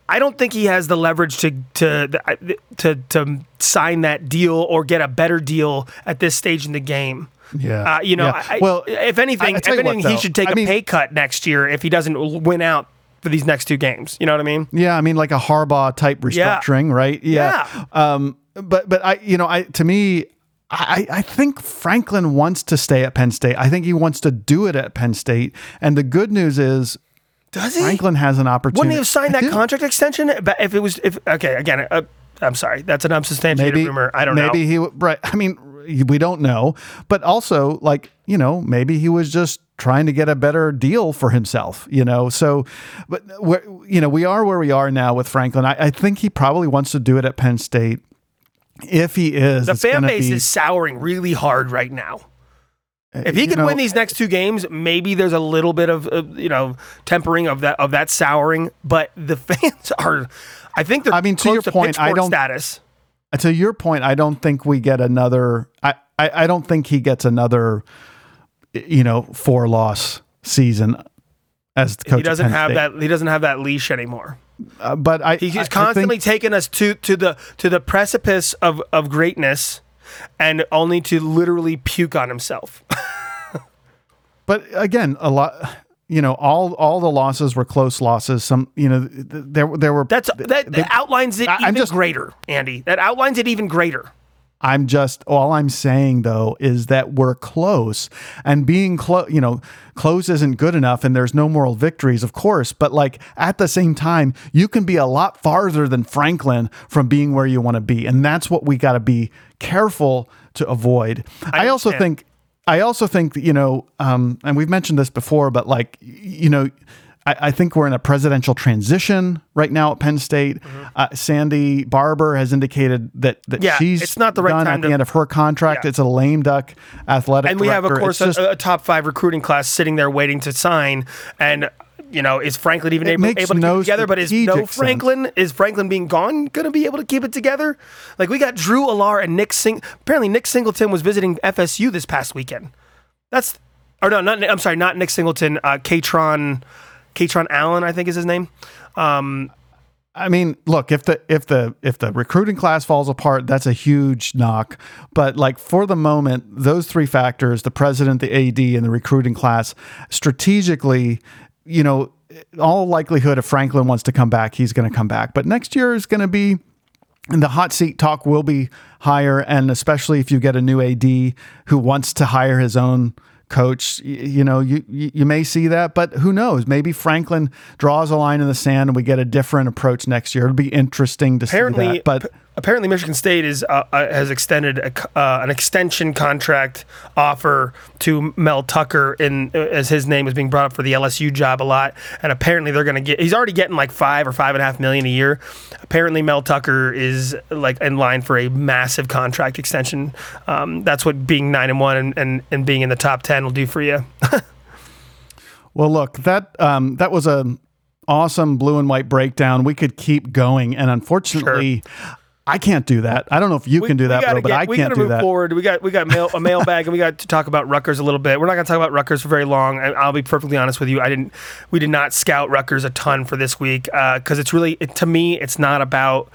Speaker 1: I don't think he has the leverage to to to to sign that deal or get a better deal at this stage in the game.
Speaker 2: Yeah.
Speaker 1: Uh, you know,
Speaker 2: yeah.
Speaker 1: I,
Speaker 2: well,
Speaker 1: if anything, if anything, what, he should take I a mean, pay cut next year if he doesn't win out for these next two games. You know what I mean?
Speaker 2: Yeah, I mean like a Harbaugh type restructuring,
Speaker 1: yeah.
Speaker 2: right?
Speaker 1: Yeah.
Speaker 2: yeah. Um, but but I you know I to me I, I think Franklin wants to stay at Penn State. I think he wants to do it at Penn State. And the good news is
Speaker 1: does he?
Speaker 2: Franklin has an opportunity.
Speaker 1: Wouldn't he have signed that contract extension? But if it was, if okay, again, uh, I'm sorry, that's an unsubstantiated maybe, rumor. I don't
Speaker 2: maybe
Speaker 1: know.
Speaker 2: Maybe he, right? I mean, we don't know. But also, like you know, maybe he was just trying to get a better deal for himself. You know, so but you know we are where we are now with Franklin. I, I think he probably wants to do it at Penn State. If he is,
Speaker 1: the fan base be, is souring really hard right now. If he can know, win these next two games, maybe there's a little bit of uh, you know tempering of that of that souring. But the *laughs* fans are, I think they're. I mean, to your to point, I don't status
Speaker 2: to your point, I don't think we get another. I, I, I don't think he gets another, you know, four loss season as coach.
Speaker 1: He doesn't have State. that. He doesn't have that leash anymore.
Speaker 2: Uh, but I,
Speaker 1: he's
Speaker 2: I,
Speaker 1: constantly I think, taking us to to the to the precipice of of greatness, and only to literally puke on himself. *laughs*
Speaker 2: but again, a lot you know all all the losses were close losses. Some you know there there were
Speaker 1: that's that, they, outlines it I, even just, greater andy. That outlines it even greater
Speaker 2: i'm just all i'm saying though is that we're close. And being close you know close isn't good enough and there's no moral victories of course but like at the same time you can be a lot farther than franklin from being where you want to be and that's what we got to be careful to avoid. I, I also think I also think you know, um, and we've mentioned this before, but like you know, I, I, think we're in a presidential transition right now at Penn State. Mm-hmm. Uh, Sandy Barbour has indicated that that
Speaker 1: yeah,
Speaker 2: she's
Speaker 1: it's not the right
Speaker 2: done
Speaker 1: time
Speaker 2: at to, the end of her contract. Yeah. It's a lame duck athletic,
Speaker 1: and we
Speaker 2: director.
Speaker 1: have, of course, a, a, top five recruiting class sitting there waiting to sign, and you know, is Franklin even able, able, to keep it together? But is no Franklin? Sense. Is Franklin being gone going to be able to keep it together? Like we got Drew Allar and Nick Sing. Apparently, Nick Singleton was visiting FSU this past weekend. That's or no, not I'm sorry, not Nick Singleton. Uh, Kaytron, Kaytron Allen, I think is his name. Um,
Speaker 2: I mean, look, if the if the if the recruiting class falls apart, that's a huge knock. But like for the moment, those three factors, the president, the AD, and the recruiting class, strategically, you know, all likelihood if Franklin wants to come back, he's going to come back. But next year is going to be and the hot seat talk will be higher, and especially if you get a new AD who wants to hire his own coach, you, you know, you, you may see that, but who knows? Maybe Franklin draws a line in the sand and we get a different approach next year. It'll be interesting to
Speaker 1: Apparently,
Speaker 2: see that. But
Speaker 1: apparently Michigan State is uh, uh, has extended a, uh, an extension contract offer to Mel Tucker in uh, as his name is being brought up for the LSU job a lot, and apparently they're going to get. He's already getting like five or five and a half million a year. Apparently Mel Tucker is like in line for a massive contract extension. Um, that's what being nine and one and, and, and being in the top ten will do for you. *laughs*
Speaker 2: well, look that um, that was a awesome blue and white breakdown. We could keep going, and unfortunately. Sure. I can't do that. I don't know if you we, can do that, bro, get, but I can't do
Speaker 1: move
Speaker 2: that.
Speaker 1: Forward, we got we got mail, a mailbag, and we got to talk about Rutgers a little bit. We're not going to talk about Rutgers for very long. I'll be perfectly honest with you. I didn't. We did not scout Rutgers a ton for this week because uh, it's really it, to me, it's not about.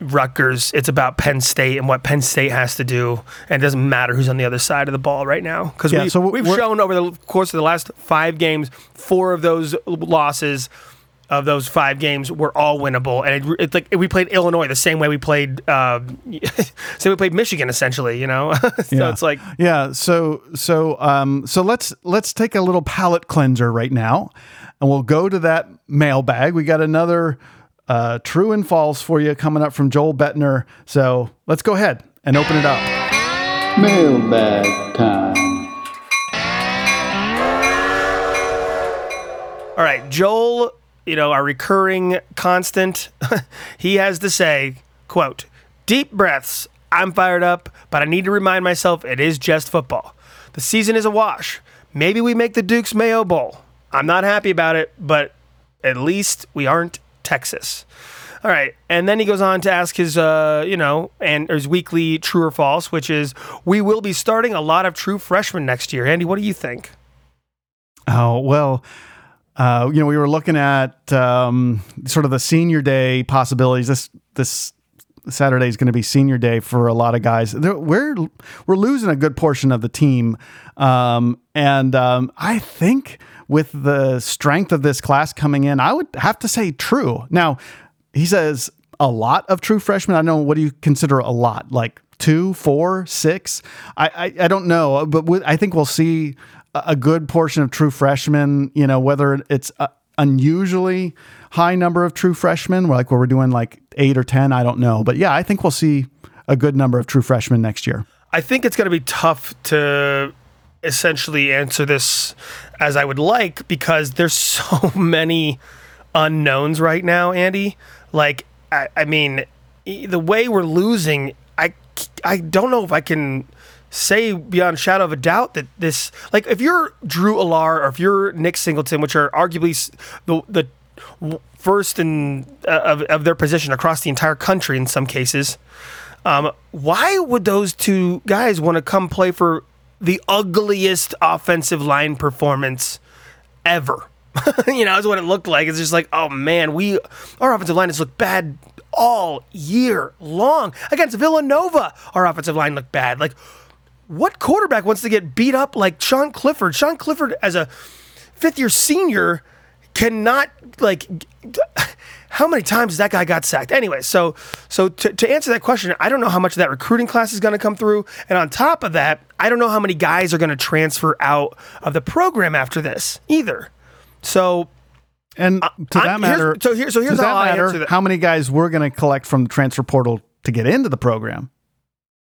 Speaker 1: Rutgers, it's about Penn State and what Penn State has to do, and it doesn't matter who's on the other side of the ball right now because yeah, we, so we've shown over the course of the last five games, four of those losses of those five games were all winnable, and it, it's like we played Illinois the same way we played, uh, *laughs* same we played Michigan essentially. You know, *laughs* so
Speaker 2: yeah.
Speaker 1: it's like
Speaker 2: yeah. So so um so let's let's take a little palate cleanser right now, and we'll go to that mailbag. We got another uh, true and false for you coming up from Joel Bettner. So let's go ahead and open it up.
Speaker 3: Mailbag time.
Speaker 1: All right, Joel you know, our recurring constant, *laughs* he has to say, quote, deep breaths. I'm fired up, but I need to remind myself it is just football. The season is a wash. Maybe we make the Duke's Mayo Bowl. I'm not happy about it, but at least we aren't Texas. All right, and then he goes on to ask his, uh, you know, and his weekly true or false, which is we will be starting a lot of true freshmen next year. Andy, what do you think?
Speaker 2: Oh well, uh, you know, we were looking at um, sort of the senior day possibilities. This this Saturday is going to be senior day for a lot of guys. We're we're losing a good portion of the team, um, and um, I think with the strength of this class coming in, I would have to say true. Now, he says a lot of true freshmen. I know what do you consider a lot? Like two, four, six? I I, I don't know, but I think we'll see a good portion of true freshmen. You know, whether it's uh, unusually high number of true freshmen, like where we're doing like eight or ten, I don't know, but yeah, I think we'll see a good number of true freshmen next year.
Speaker 1: I think it's going to be tough to essentially answer this as I would like because there's *laughs* so many unknowns right now, Andy. Like, I, I mean, the way we're losing, I, I don't know if I can say beyond shadow of a doubt that this, like, if you're Drew Allar or if you're Nick Singleton, which are arguably the the first in uh, of, of their position across the entire country in some cases, um, why would those two guys want to come play for the ugliest offensive line performance ever? *laughs* you know, that's what it looked like. It's just like, oh man, we our offensive line has looked bad all year long. Against Villanova, our offensive line looked bad. Like, what quarterback wants to get beat up like Sean Clifford? Sean Clifford, as a fifth year senior, cannot like. *laughs* How many times has that guy got sacked? Anyway, so so to, to answer that question, I don't know how much of that recruiting class is going to come through, and on top of that, I don't know how many guys are going to transfer out of the program after this either. So,
Speaker 2: and uh, to that matter,
Speaker 1: so here, so here's how I matter, answer that.
Speaker 2: How many guys we're going to collect from the transfer portal to get into the program?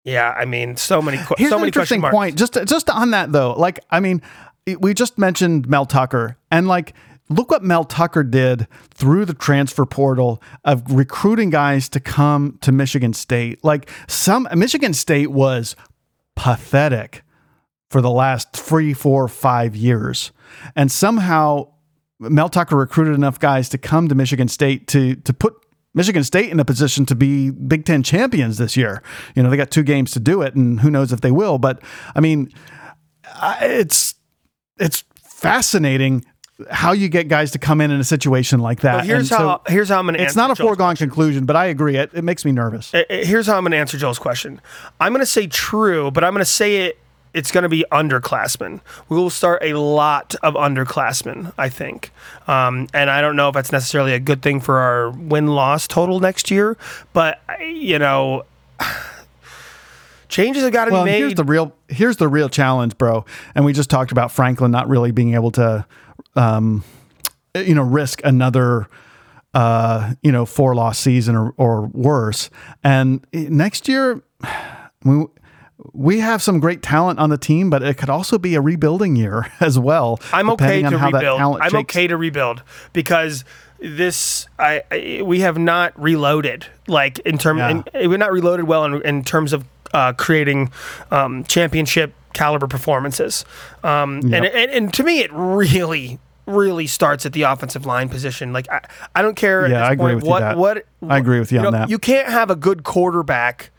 Speaker 1: Yeah, I mean, so many.
Speaker 2: Here's
Speaker 1: so
Speaker 2: an
Speaker 1: many
Speaker 2: interesting point. Just just on that though, like I mean, we just mentioned Mel Tucker, and like look what Mel Tucker did through the transfer portal of recruiting guys to come to Michigan State. Like some Michigan State was pathetic for the last three, four, five years, and somehow Mel Tucker recruited enough guys to come to Michigan State to to put Michigan State in a position to be Big Ten champions this year. You know, they got two games to do it, and who knows if they will. But I mean, it's it's fascinating how you get guys to come in in a situation like that.
Speaker 1: Well, here's so how here's how I'm going to.
Speaker 2: It's not a Joel's foregone question. conclusion, but I agree. It it makes me nervous.
Speaker 1: Here's how I'm going to answer Joel's question. I'm going to say true, but I'm going to say it it's going to be underclassmen. We will start a lot of underclassmen, I think. Um, and I don't know if that's necessarily a good thing for our win loss total next year, but, you know. *sighs* Changes have got to
Speaker 2: well,
Speaker 1: be made.
Speaker 2: Here's the real here's the real challenge, bro. And we just talked about Franklin not really being able to, um, you know, risk another uh, you know, four loss season or, or worse. And next year, *sighs* we, we have some great talent on the team, but it could also be a rebuilding year *laughs* as well.
Speaker 1: I'm okay to rebuild. I'm okay to rebuild because this I, I, we have not reloaded like in terms yeah. we're not reloaded well in, in terms of uh, creating um, championship caliber performances. Um, yep. and, and and to me, it really really starts at the offensive line position. Like I, I don't care.
Speaker 2: Yeah, I agree with
Speaker 1: what,
Speaker 2: you. That.
Speaker 1: What,
Speaker 2: I agree with you,
Speaker 1: you
Speaker 2: on
Speaker 1: know,
Speaker 2: that.
Speaker 1: You can't have a good quarterback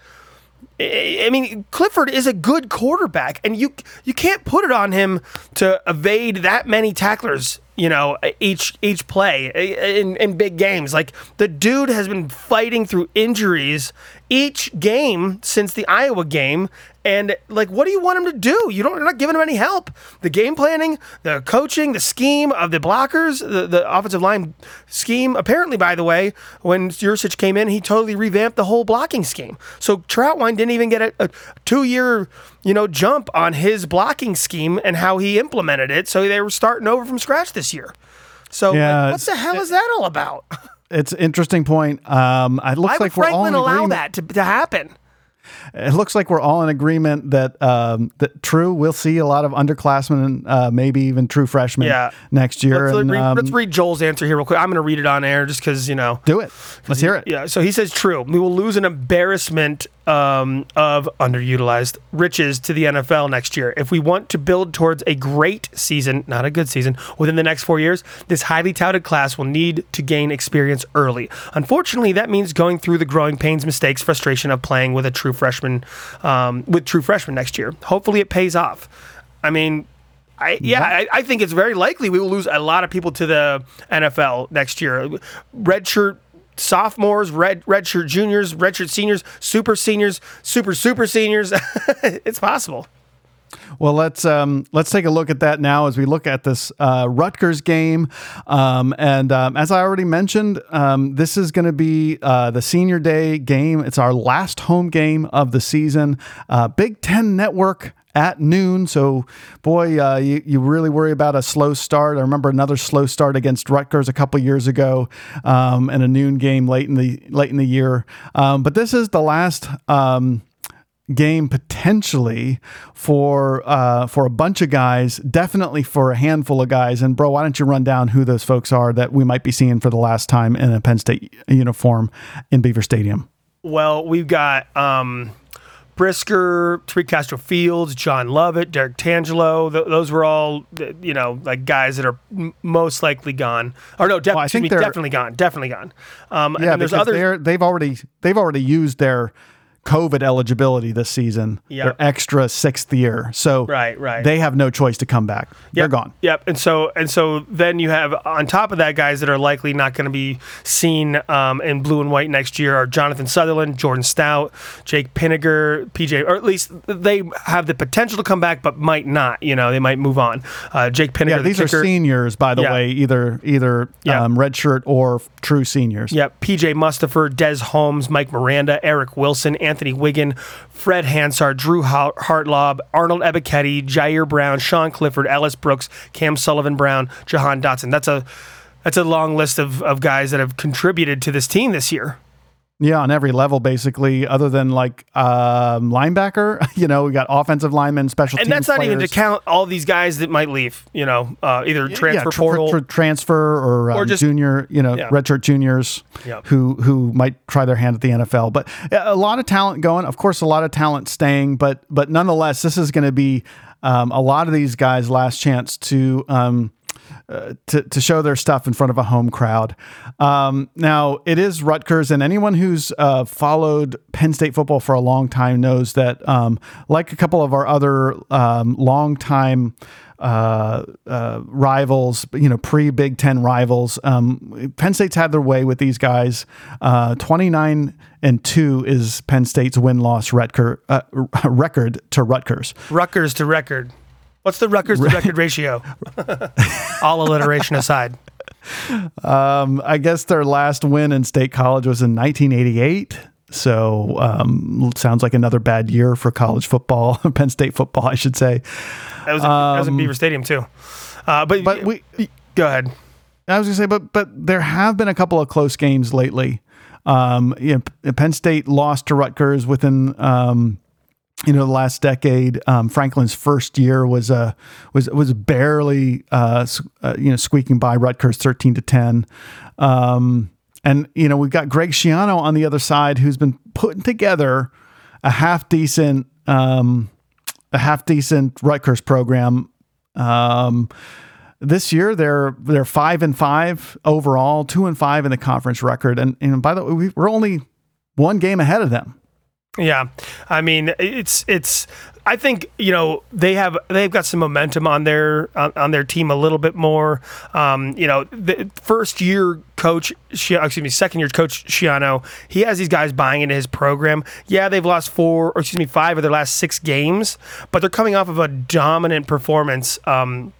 Speaker 1: I mean, Clifford is a good quarterback, and you you can't put it on him to evade that many tacklers. You know, each each play eh, in in big games. Like the dude has been fighting through injuries each game since the Iowa game, and like, what do you want him to do? You don't, you're not giving him any help. The game planning, the coaching, the scheme of the blockers, the, the offensive line scheme. Apparently, by the way, when Yurcich came in, he totally revamped the whole blocking scheme. So Trautwein didn't even get a, a two year, you know, jump on his blocking scheme and how he implemented it. So they were starting over from scratch this year. So yeah, like, what the hell is that all about?
Speaker 2: It's an interesting point. Um, it looks
Speaker 1: Why
Speaker 2: like we're
Speaker 1: Franklin
Speaker 2: all in
Speaker 1: allow that to, to happen?
Speaker 2: It looks like we're all in agreement that um, that true we'll see a lot of underclassmen, uh, maybe even true freshmen yeah. next year.
Speaker 1: Let's,
Speaker 2: and,
Speaker 1: read, um, let's read Joel's answer here real quick. I'm going to read it on air just because you know.
Speaker 2: Do it. Let's hear it.
Speaker 1: Yeah. So he says true. We will lose an embarrassment um, of underutilized riches to the NFL next year. If we want to build towards a great season, not a good season, within the next four years, this highly touted class will need to gain experience early. Unfortunately, that means going through the growing pains, mistakes, frustration of playing with a true freshman, um, with true freshmen next year. Hopefully, it pays off. I mean, I, yeah, I, I, think it's very likely we will lose a lot of people to the NFL next year. Redshirt sophomores, red redshirt juniors, redshirt seniors, super seniors, super super seniors. *laughs* it's possible.
Speaker 2: Well, let's um, let's take a look at that now as we look at this uh, Rutgers game. Um, and um, as I already mentioned, um, this is going to be uh, the senior day game. It's our last home game of the season. Uh, Big Ten Network at noon. So, boy, uh, you, you really worry about a slow start. I remember another slow start against Rutgers a couple years ago, um, and a noon game late in the late in the year. Um, but this is the last. Um, game potentially for uh, for a bunch of guys, definitely for a handful of guys. And bro, why don't you run down who those folks are that we might be seeing for the last time in a Penn State uniform in Beaver Stadium?
Speaker 1: Well, we've got um, Brisker, Tariq Castro Fields, John Lovett, Derrick Tangelo. Th- those were all, you know, like guys that are m- most likely gone. Or no, def- well, I think me, they're definitely gone. Definitely gone.
Speaker 2: Um, yeah, there's other. They've already they've already used their COVID eligibility this season. Yeah. They're extra sixth year. So
Speaker 1: right, right.
Speaker 2: they have no choice to come back. Yep. They're gone.
Speaker 1: Yep. And so and so then you have on top of that guys that are likely not going to be seen um, in blue and white next year are Jonathan Sutherland, Jordan Stout, Jake Pinegar, PJ, or at least they have the potential to come back, but might not. You know, they might move on. Uh, Jake Pinegar.
Speaker 2: Yeah, these
Speaker 1: the
Speaker 2: are seniors, by the yeah. way, either either yeah. um, redshirt or true seniors.
Speaker 1: Yep. PJ Mustipher, Des Holmes, Mike Miranda, Eric Wilson, Anthony Wiggin, Fred Hansard, Drew Hartlaub, Arnold Ebiketie, Jair Brown, Sean Clifford, Ellis Brooks, Cam Sullivan Brown, Jahan Dotson. That's a that's a long list of, of guys that have contributed to this team this year.
Speaker 2: Yeah, on every level, basically, other than like um, linebacker. *laughs* You know, we got offensive linemen, special
Speaker 1: and that's not
Speaker 2: players.
Speaker 1: even to count all these guys that might leave. You know, uh, either transfer yeah,
Speaker 2: portal,
Speaker 1: tr-
Speaker 2: transfer, or, um, or just junior. You know, yeah. redshirt juniors yep. who who might try their hand at the NFL. But a lot of talent going. Of course, a lot of talent staying. But but nonetheless, this is going to be um, a lot of these guys' last chance to. Um, uh, to, to show their stuff in front of a home crowd. Um, now, it is Rutgers, and anyone who's uh, followed Penn State football for a long time knows that, um, like a couple of our other um, long time uh, uh, rivals, you know, pre Big Ten rivals. Um, Penn State's had their way with these guys. Uh, 29 and 2 is Penn State's win loss record, *laughs* record to Rutgers.
Speaker 1: Rutgers to record. What's the Rutgers to record ratio? *laughs* All alliteration aside.
Speaker 2: Um, I guess their last win in state college was in 1988. So um, sounds like another bad year for college football, *laughs* Penn State football, I should say.
Speaker 1: That was, um, that was in Beaver Stadium too. Uh, but but we go ahead.
Speaker 2: I was gonna say, but but there have been a couple of close games lately. Um, you know, Penn State lost to Rutgers within um, you know the last decade um, franklin's first year was uh, was was barely uh, uh, you know squeaking by rutgers 13 to 10 um, and you know we've got greg schiano on the other side who's been putting together a half decent um, a half decent rutgers program. Um, this year they're they're five and five overall two and five in the conference record. And, and by the way we're only one game ahead of them
Speaker 1: yeah, I mean it's it's. I think you know they have they've got some momentum on their on, their team a little bit more. Um, you know, the first year coach, excuse me, second year coach Schiano, he has these guys buying into his program. Yeah, they've lost four or excuse me five of their last six games, but they're coming off of a dominant performance. Um,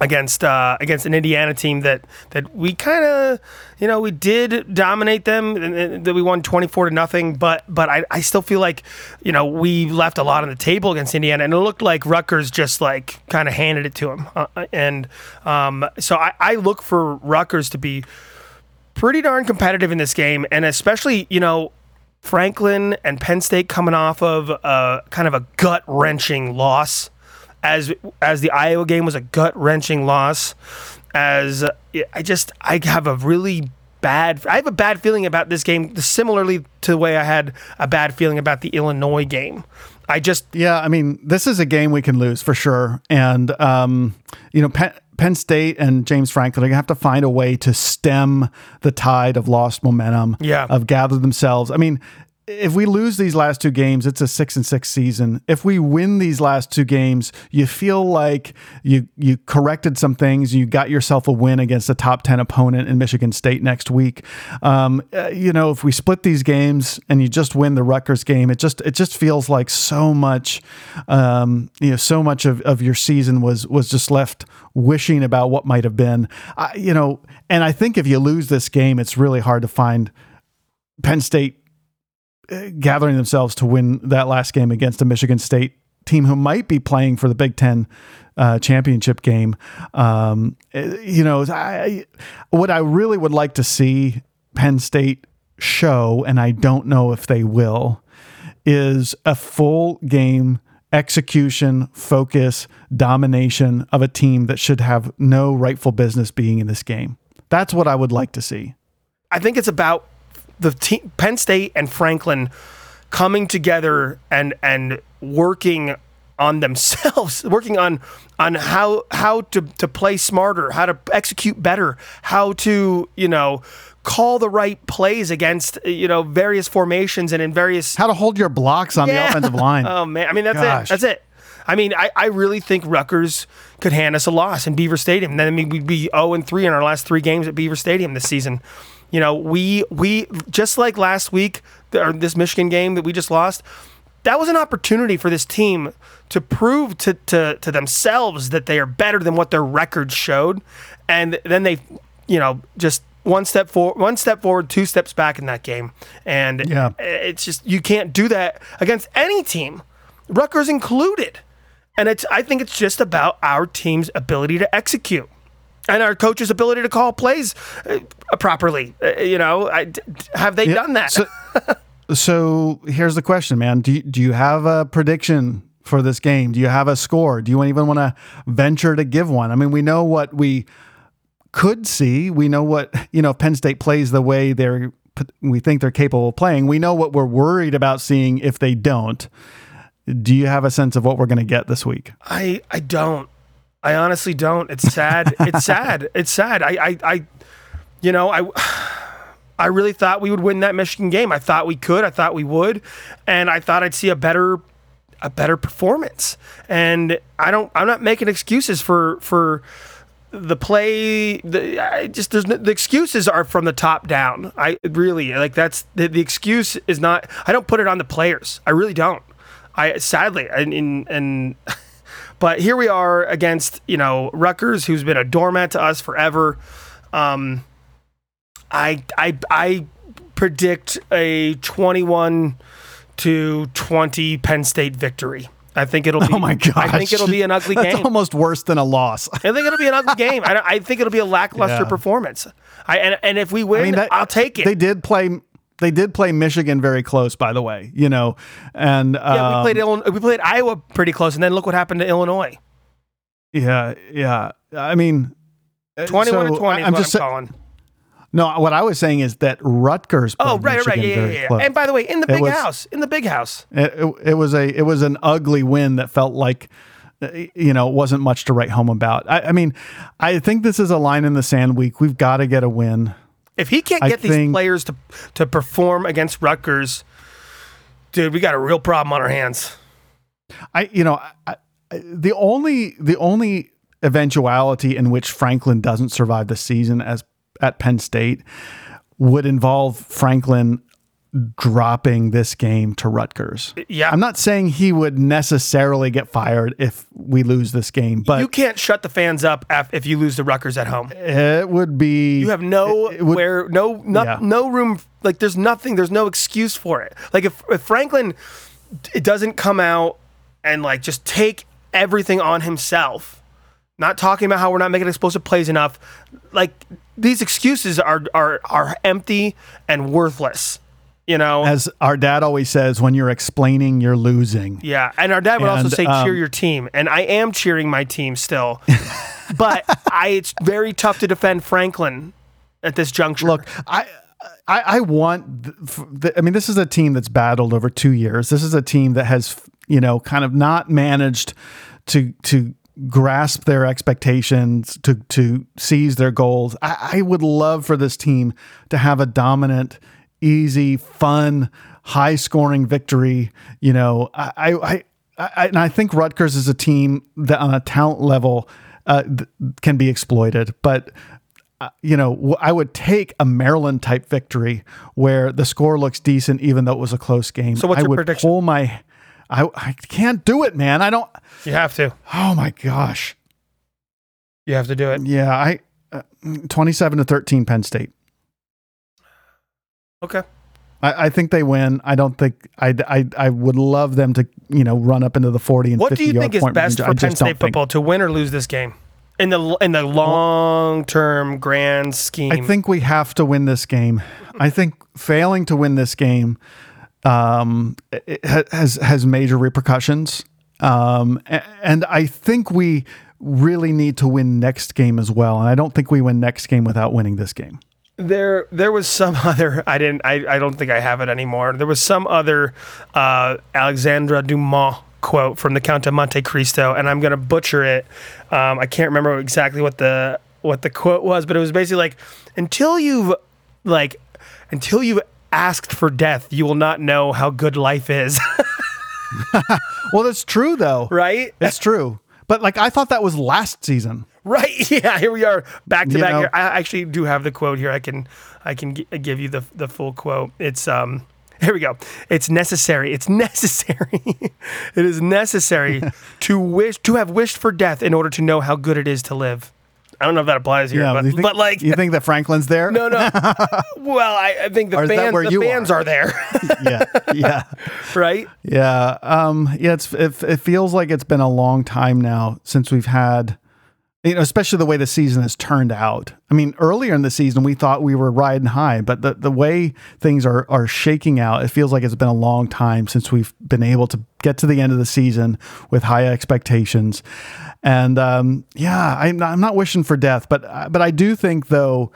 Speaker 1: against uh, against an Indiana team that that we kind of you know we did dominate them that we won 24 to nothing but but I, I still feel like you know we left a lot on the table against Indiana and it looked like Rutgers just like kind of handed it to them uh, uh, and um, so I, I look for Rutgers to be pretty darn competitive in this game and especially you know Franklin and Penn State coming off of a kind of a gut wrenching loss, as as the Iowa game was a gut wrenching loss. As I just I have a really bad I have a bad feeling about this game, similarly to the way I had a bad feeling about the Illinois game. I just
Speaker 2: yeah, I mean, this is a game we can lose for sure, and um, you know, Penn, Penn State and James Franklin are to have to find a way to stem the tide of lost momentum.
Speaker 1: Yeah.
Speaker 2: of gather themselves. I mean, if we lose these last two games, it's a six and six season. If we win these last two games, you feel like you you corrected some things. You got yourself a win against a top ten opponent in Michigan State next week. Um, uh, you know, if we split these games and you just win the Rutgers game, it just it just feels like so much. Um, you know, so much of, of your season was was just left wishing about what might have been. I, you know, and I think if you lose this game, it's really hard to find Penn State gathering themselves to win that last game against a Michigan State team who might be playing for the Big Ten uh, championship game. Um, eh, you know, I, what I really would like to see Penn State show, and I don't know if they will, is a full game execution, focus, domination of a team that should have no rightful business being in this game. That's what I would like to see.
Speaker 1: I think it's about the team, Penn State and Franklin coming together and and working on themselves, *laughs* working on on how how to to play smarter, how to execute better, how to you know call the right plays against you know various formations and in various
Speaker 2: how to hold your blocks on yeah. the offensive line. *laughs*
Speaker 1: oh man, I mean that's Gosh. it. That's it. I mean, I, I really think Rutgers could hand us a loss in Beaver Stadium. Then I mean, we'd be 0 and 3 in our last three games at Beaver Stadium this season. You know, we we just like last week or this Michigan game that we just lost. That was an opportunity for this team to prove to, to, to themselves that they are better than what their records showed, and then they, you know, just one step forward, one step forward, two steps back in that game, and yeah. it's just you can't do that against any team, Rutgers included. And it's I think it's just about our team's ability to execute and our coach's ability to call plays uh, properly. Uh, you know, I, have they yeah, done that?
Speaker 2: So, *laughs* so, here's the question, man. Do you, do you have a prediction for this game? Do you have a score? Do you even want to venture to give one? I mean, we know what we could see. We know what you know. If Penn State plays the way they're we think they're capable of playing. We know what we're worried about seeing if they don't. Do you have a sense of what we're going to get this week?
Speaker 1: I I don't. I honestly don't. It's sad. it's sad. It's sad. I, I, I, you know, I, *sighs* I really thought we would win that Michigan game. I thought we could. I thought we would, and I thought I'd see a better, a better performance. And I don't. I'm not making excuses for for the play. The I just there's the excuses are from the top down. I really like that's the, the excuse is not. I don't put it on the players. I really don't. I sadly and and. and *laughs* But here we are against, you know, Rutgers, who's been a doormat to us forever. Um, I, I, I predict a 21 to 20 Penn State victory. I think it'll be.
Speaker 2: Oh my god!
Speaker 1: I think it'll be an ugly *laughs*
Speaker 2: That's
Speaker 1: game.
Speaker 2: almost worse than a loss.
Speaker 1: I think it'll be an ugly game. I, I think it'll be a lackluster yeah. performance. I and, and if we win, I mean, that, I'll take it.
Speaker 2: They did play they did play Michigan very close, by the way. You know, and
Speaker 1: um, yeah, we played um, Illinois, we played Iowa pretty close, and then look what happened to Illinois.
Speaker 2: Yeah, yeah. I mean,
Speaker 1: uh, twenty-one so to twenty. I'm just I'm calling.
Speaker 2: No, what I was saying is that Rutgers.
Speaker 1: Oh, right, Michigan right, yeah, yeah, yeah. And by the way, in the big was, house, in the big house,
Speaker 2: it, it, it, was a it was an ugly win that felt like uh, you know wasn't much to write home about. I, I mean, I think this is a line in the sand week. We've got to get a win.
Speaker 1: If he can't get these players to to perform against Rutgers, dude, we got a real problem on our hands.
Speaker 2: I, you know, I, I, the only the only eventuality in which Franklin doesn't survive the season as at Penn State would involve Franklin dropping this game to Rutgers.
Speaker 1: Yeah.
Speaker 2: I'm not saying he would necessarily get fired if we lose this game, but
Speaker 1: you can't shut the fans up if you lose the Rutgers at home.
Speaker 2: It would be
Speaker 1: You have no would, where no no, yeah. no room like there's nothing there's no excuse for it. Like if, if Franklin it doesn't come out and like just take everything on himself. Not talking about how we're not making explosive plays enough. Like these excuses are are are empty and worthless You know,
Speaker 2: as our dad always says, when you're explaining, you're losing.
Speaker 1: Yeah, and our dad would and, also say, um, "Cheer your team," and I am cheering my team still. *laughs* but I, it's very tough to defend Franklin at this juncture.
Speaker 2: Look, I. I, I want. The, I mean, this is a team that's battled over two years. This is a team that has, you know, kind of not managed to to grasp their expectations, to to seize their goals. I, I would love for this team to have a dominant, easy, fun, high scoring victory. You know, I, I, I, and I think Rutgers is a team that on a talent level uh, can be exploited, but. Uh, you know, I would take a Maryland type victory where the score looks decent, even though it was a close game.
Speaker 1: So, what's
Speaker 2: I
Speaker 1: your
Speaker 2: would
Speaker 1: prediction?
Speaker 2: pull my, I, I can't do it, man. I don't.
Speaker 1: You have to.
Speaker 2: Oh my gosh.
Speaker 1: You have to do it.
Speaker 2: Yeah, I uh, 27 to 13 Penn State.
Speaker 1: Okay.
Speaker 2: I, I, think they win. I don't think I, I I would love them to you know run up into the 40 and
Speaker 1: what
Speaker 2: 50
Speaker 1: do you think is best
Speaker 2: range.
Speaker 1: for Penn State football think. to win or lose this game? In the in the long term grand scheme,
Speaker 2: I think we have to win this game. I think failing to win this game um, has has major repercussions. Um, and I think we really need to win next game as well. And I don't think we win next game without winning this game.
Speaker 1: There, there was some *laughs* other. I didn't. I, I don't think I have it anymore. There was some other uh, Alexandre Dumas quote from the Count of Monte Cristo, and I'm gonna butcher it. Um, I can't remember exactly what the what the quote was, but it was basically like, until you've like, until you've asked for death, you will not know how good life is. *laughs* *laughs*
Speaker 2: well, that's true though.
Speaker 1: Right?
Speaker 2: It's true. But like I thought that was last season.
Speaker 1: Right. *laughs* Yeah. Here we are, back to you back. Know? Here. I actually do have the quote here. I can I can g- give you the the full quote. It's um. *laughs* Here we go. It's necessary. It's *laughs* necessary. it is necessary to wish to have wished for death in order to know how good it is to live. I don't know if that applies here, yeah, but,
Speaker 2: think,
Speaker 1: but like
Speaker 2: you think that Franklin's there?
Speaker 1: No, no. *laughs* well, I, I think the, fans, the bands are, are there. *laughs*
Speaker 2: yeah, yeah, *laughs*
Speaker 1: right.
Speaker 2: Yeah, um, yeah. It's it, it feels like it's been a long time now since we've had you know, especially the way the season has turned out. I mean, earlier in the season, we thought we were riding high, but the, the way things are, are shaking out, it feels like it's been a long time since we've been able to get to the end of the season with high expectations. And um, yeah, I'm not, I'm not wishing for death, but but I do think though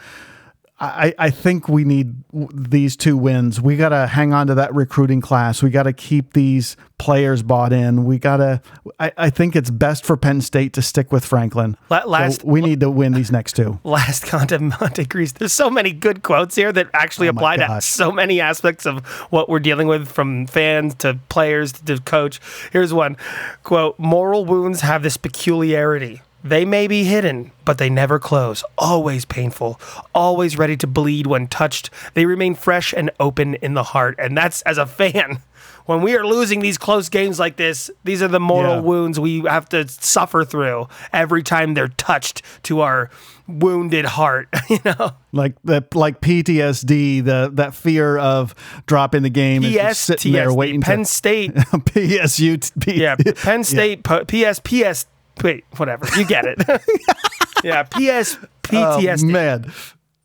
Speaker 2: I, I think we need these two wins. We got to hang on to that recruiting class. We got to keep these players bought in. We got to, I, I think it's best for Penn State to stick with Franklin.
Speaker 1: Last,
Speaker 2: so we need to win these next two.
Speaker 1: Last content, Monte Cristo. There's so many good quotes here that actually oh apply to so many aspects of what we're dealing with from fans to players to coach. Here's one quote Moral wounds have this peculiarity they may be hidden, but they never close. Always painful, always ready to bleed when touched. They remain fresh and open in the heart. And that's as a fan. *laughs* When we are losing these close games like this, these are the mortal yeah. wounds we have to suffer through every time they're touched to our wounded heart, *laughs* you know.
Speaker 2: Like the like PTSD, the that fear of dropping the game
Speaker 1: PS, and sitting there waiting Penn to, State *laughs*
Speaker 2: PSU
Speaker 1: P, yeah, Penn State yeah. PS PS Wait, whatever. You get it. *laughs* yeah, PS PTSD.
Speaker 2: Oh, man.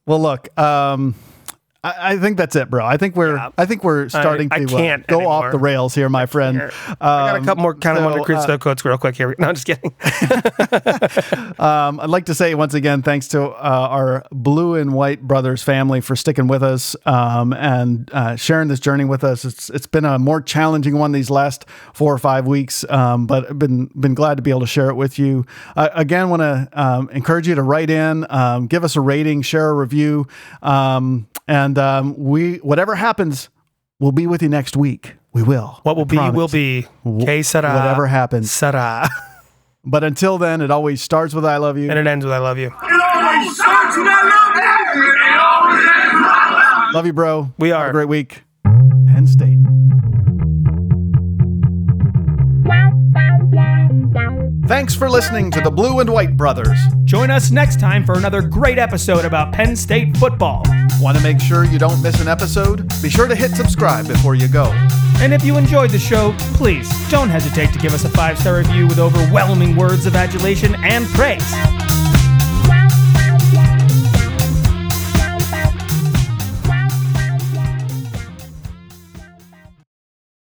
Speaker 2: Well, look, um, I, I, think that's it, bro. I think we're yeah. I think we're starting I, to I uh, go anymore. off the rails here, my friend. Um,
Speaker 1: I got a couple more kind of so, Cristo uh, quotes real quick here. *laughs* No, I'm just kidding. *laughs* *laughs*
Speaker 2: um, I'd like to say once again, thanks to uh, our blue and white brothers family for sticking with us um, and uh, sharing this journey with us. It's it's been a more challenging one these last four or five weeks, um, but been been glad to be able to share it with you. Again, want to um, encourage you to write in, um, give us a rating, share a review. Um, and um, we, whatever happens, we'll be with you next week. We will.
Speaker 1: What will I be promise. will be. Que sera.
Speaker 2: Whatever happens.
Speaker 1: Sera. *laughs*
Speaker 2: But until then, it always starts with I love you.
Speaker 1: And it ends with I love you.
Speaker 4: It always starts with I
Speaker 2: love you. Love you, bro.
Speaker 1: We are.
Speaker 2: Have a great week. Penn State. Thanks for listening to the Blue and White Brothers.
Speaker 1: Join us next time for another great episode about Penn State football.
Speaker 2: Want to make sure you don't miss an episode? Be sure to hit subscribe before you go.
Speaker 1: And if you enjoyed the show, please don't hesitate to give us a five star review with overwhelming words of adulation and praise.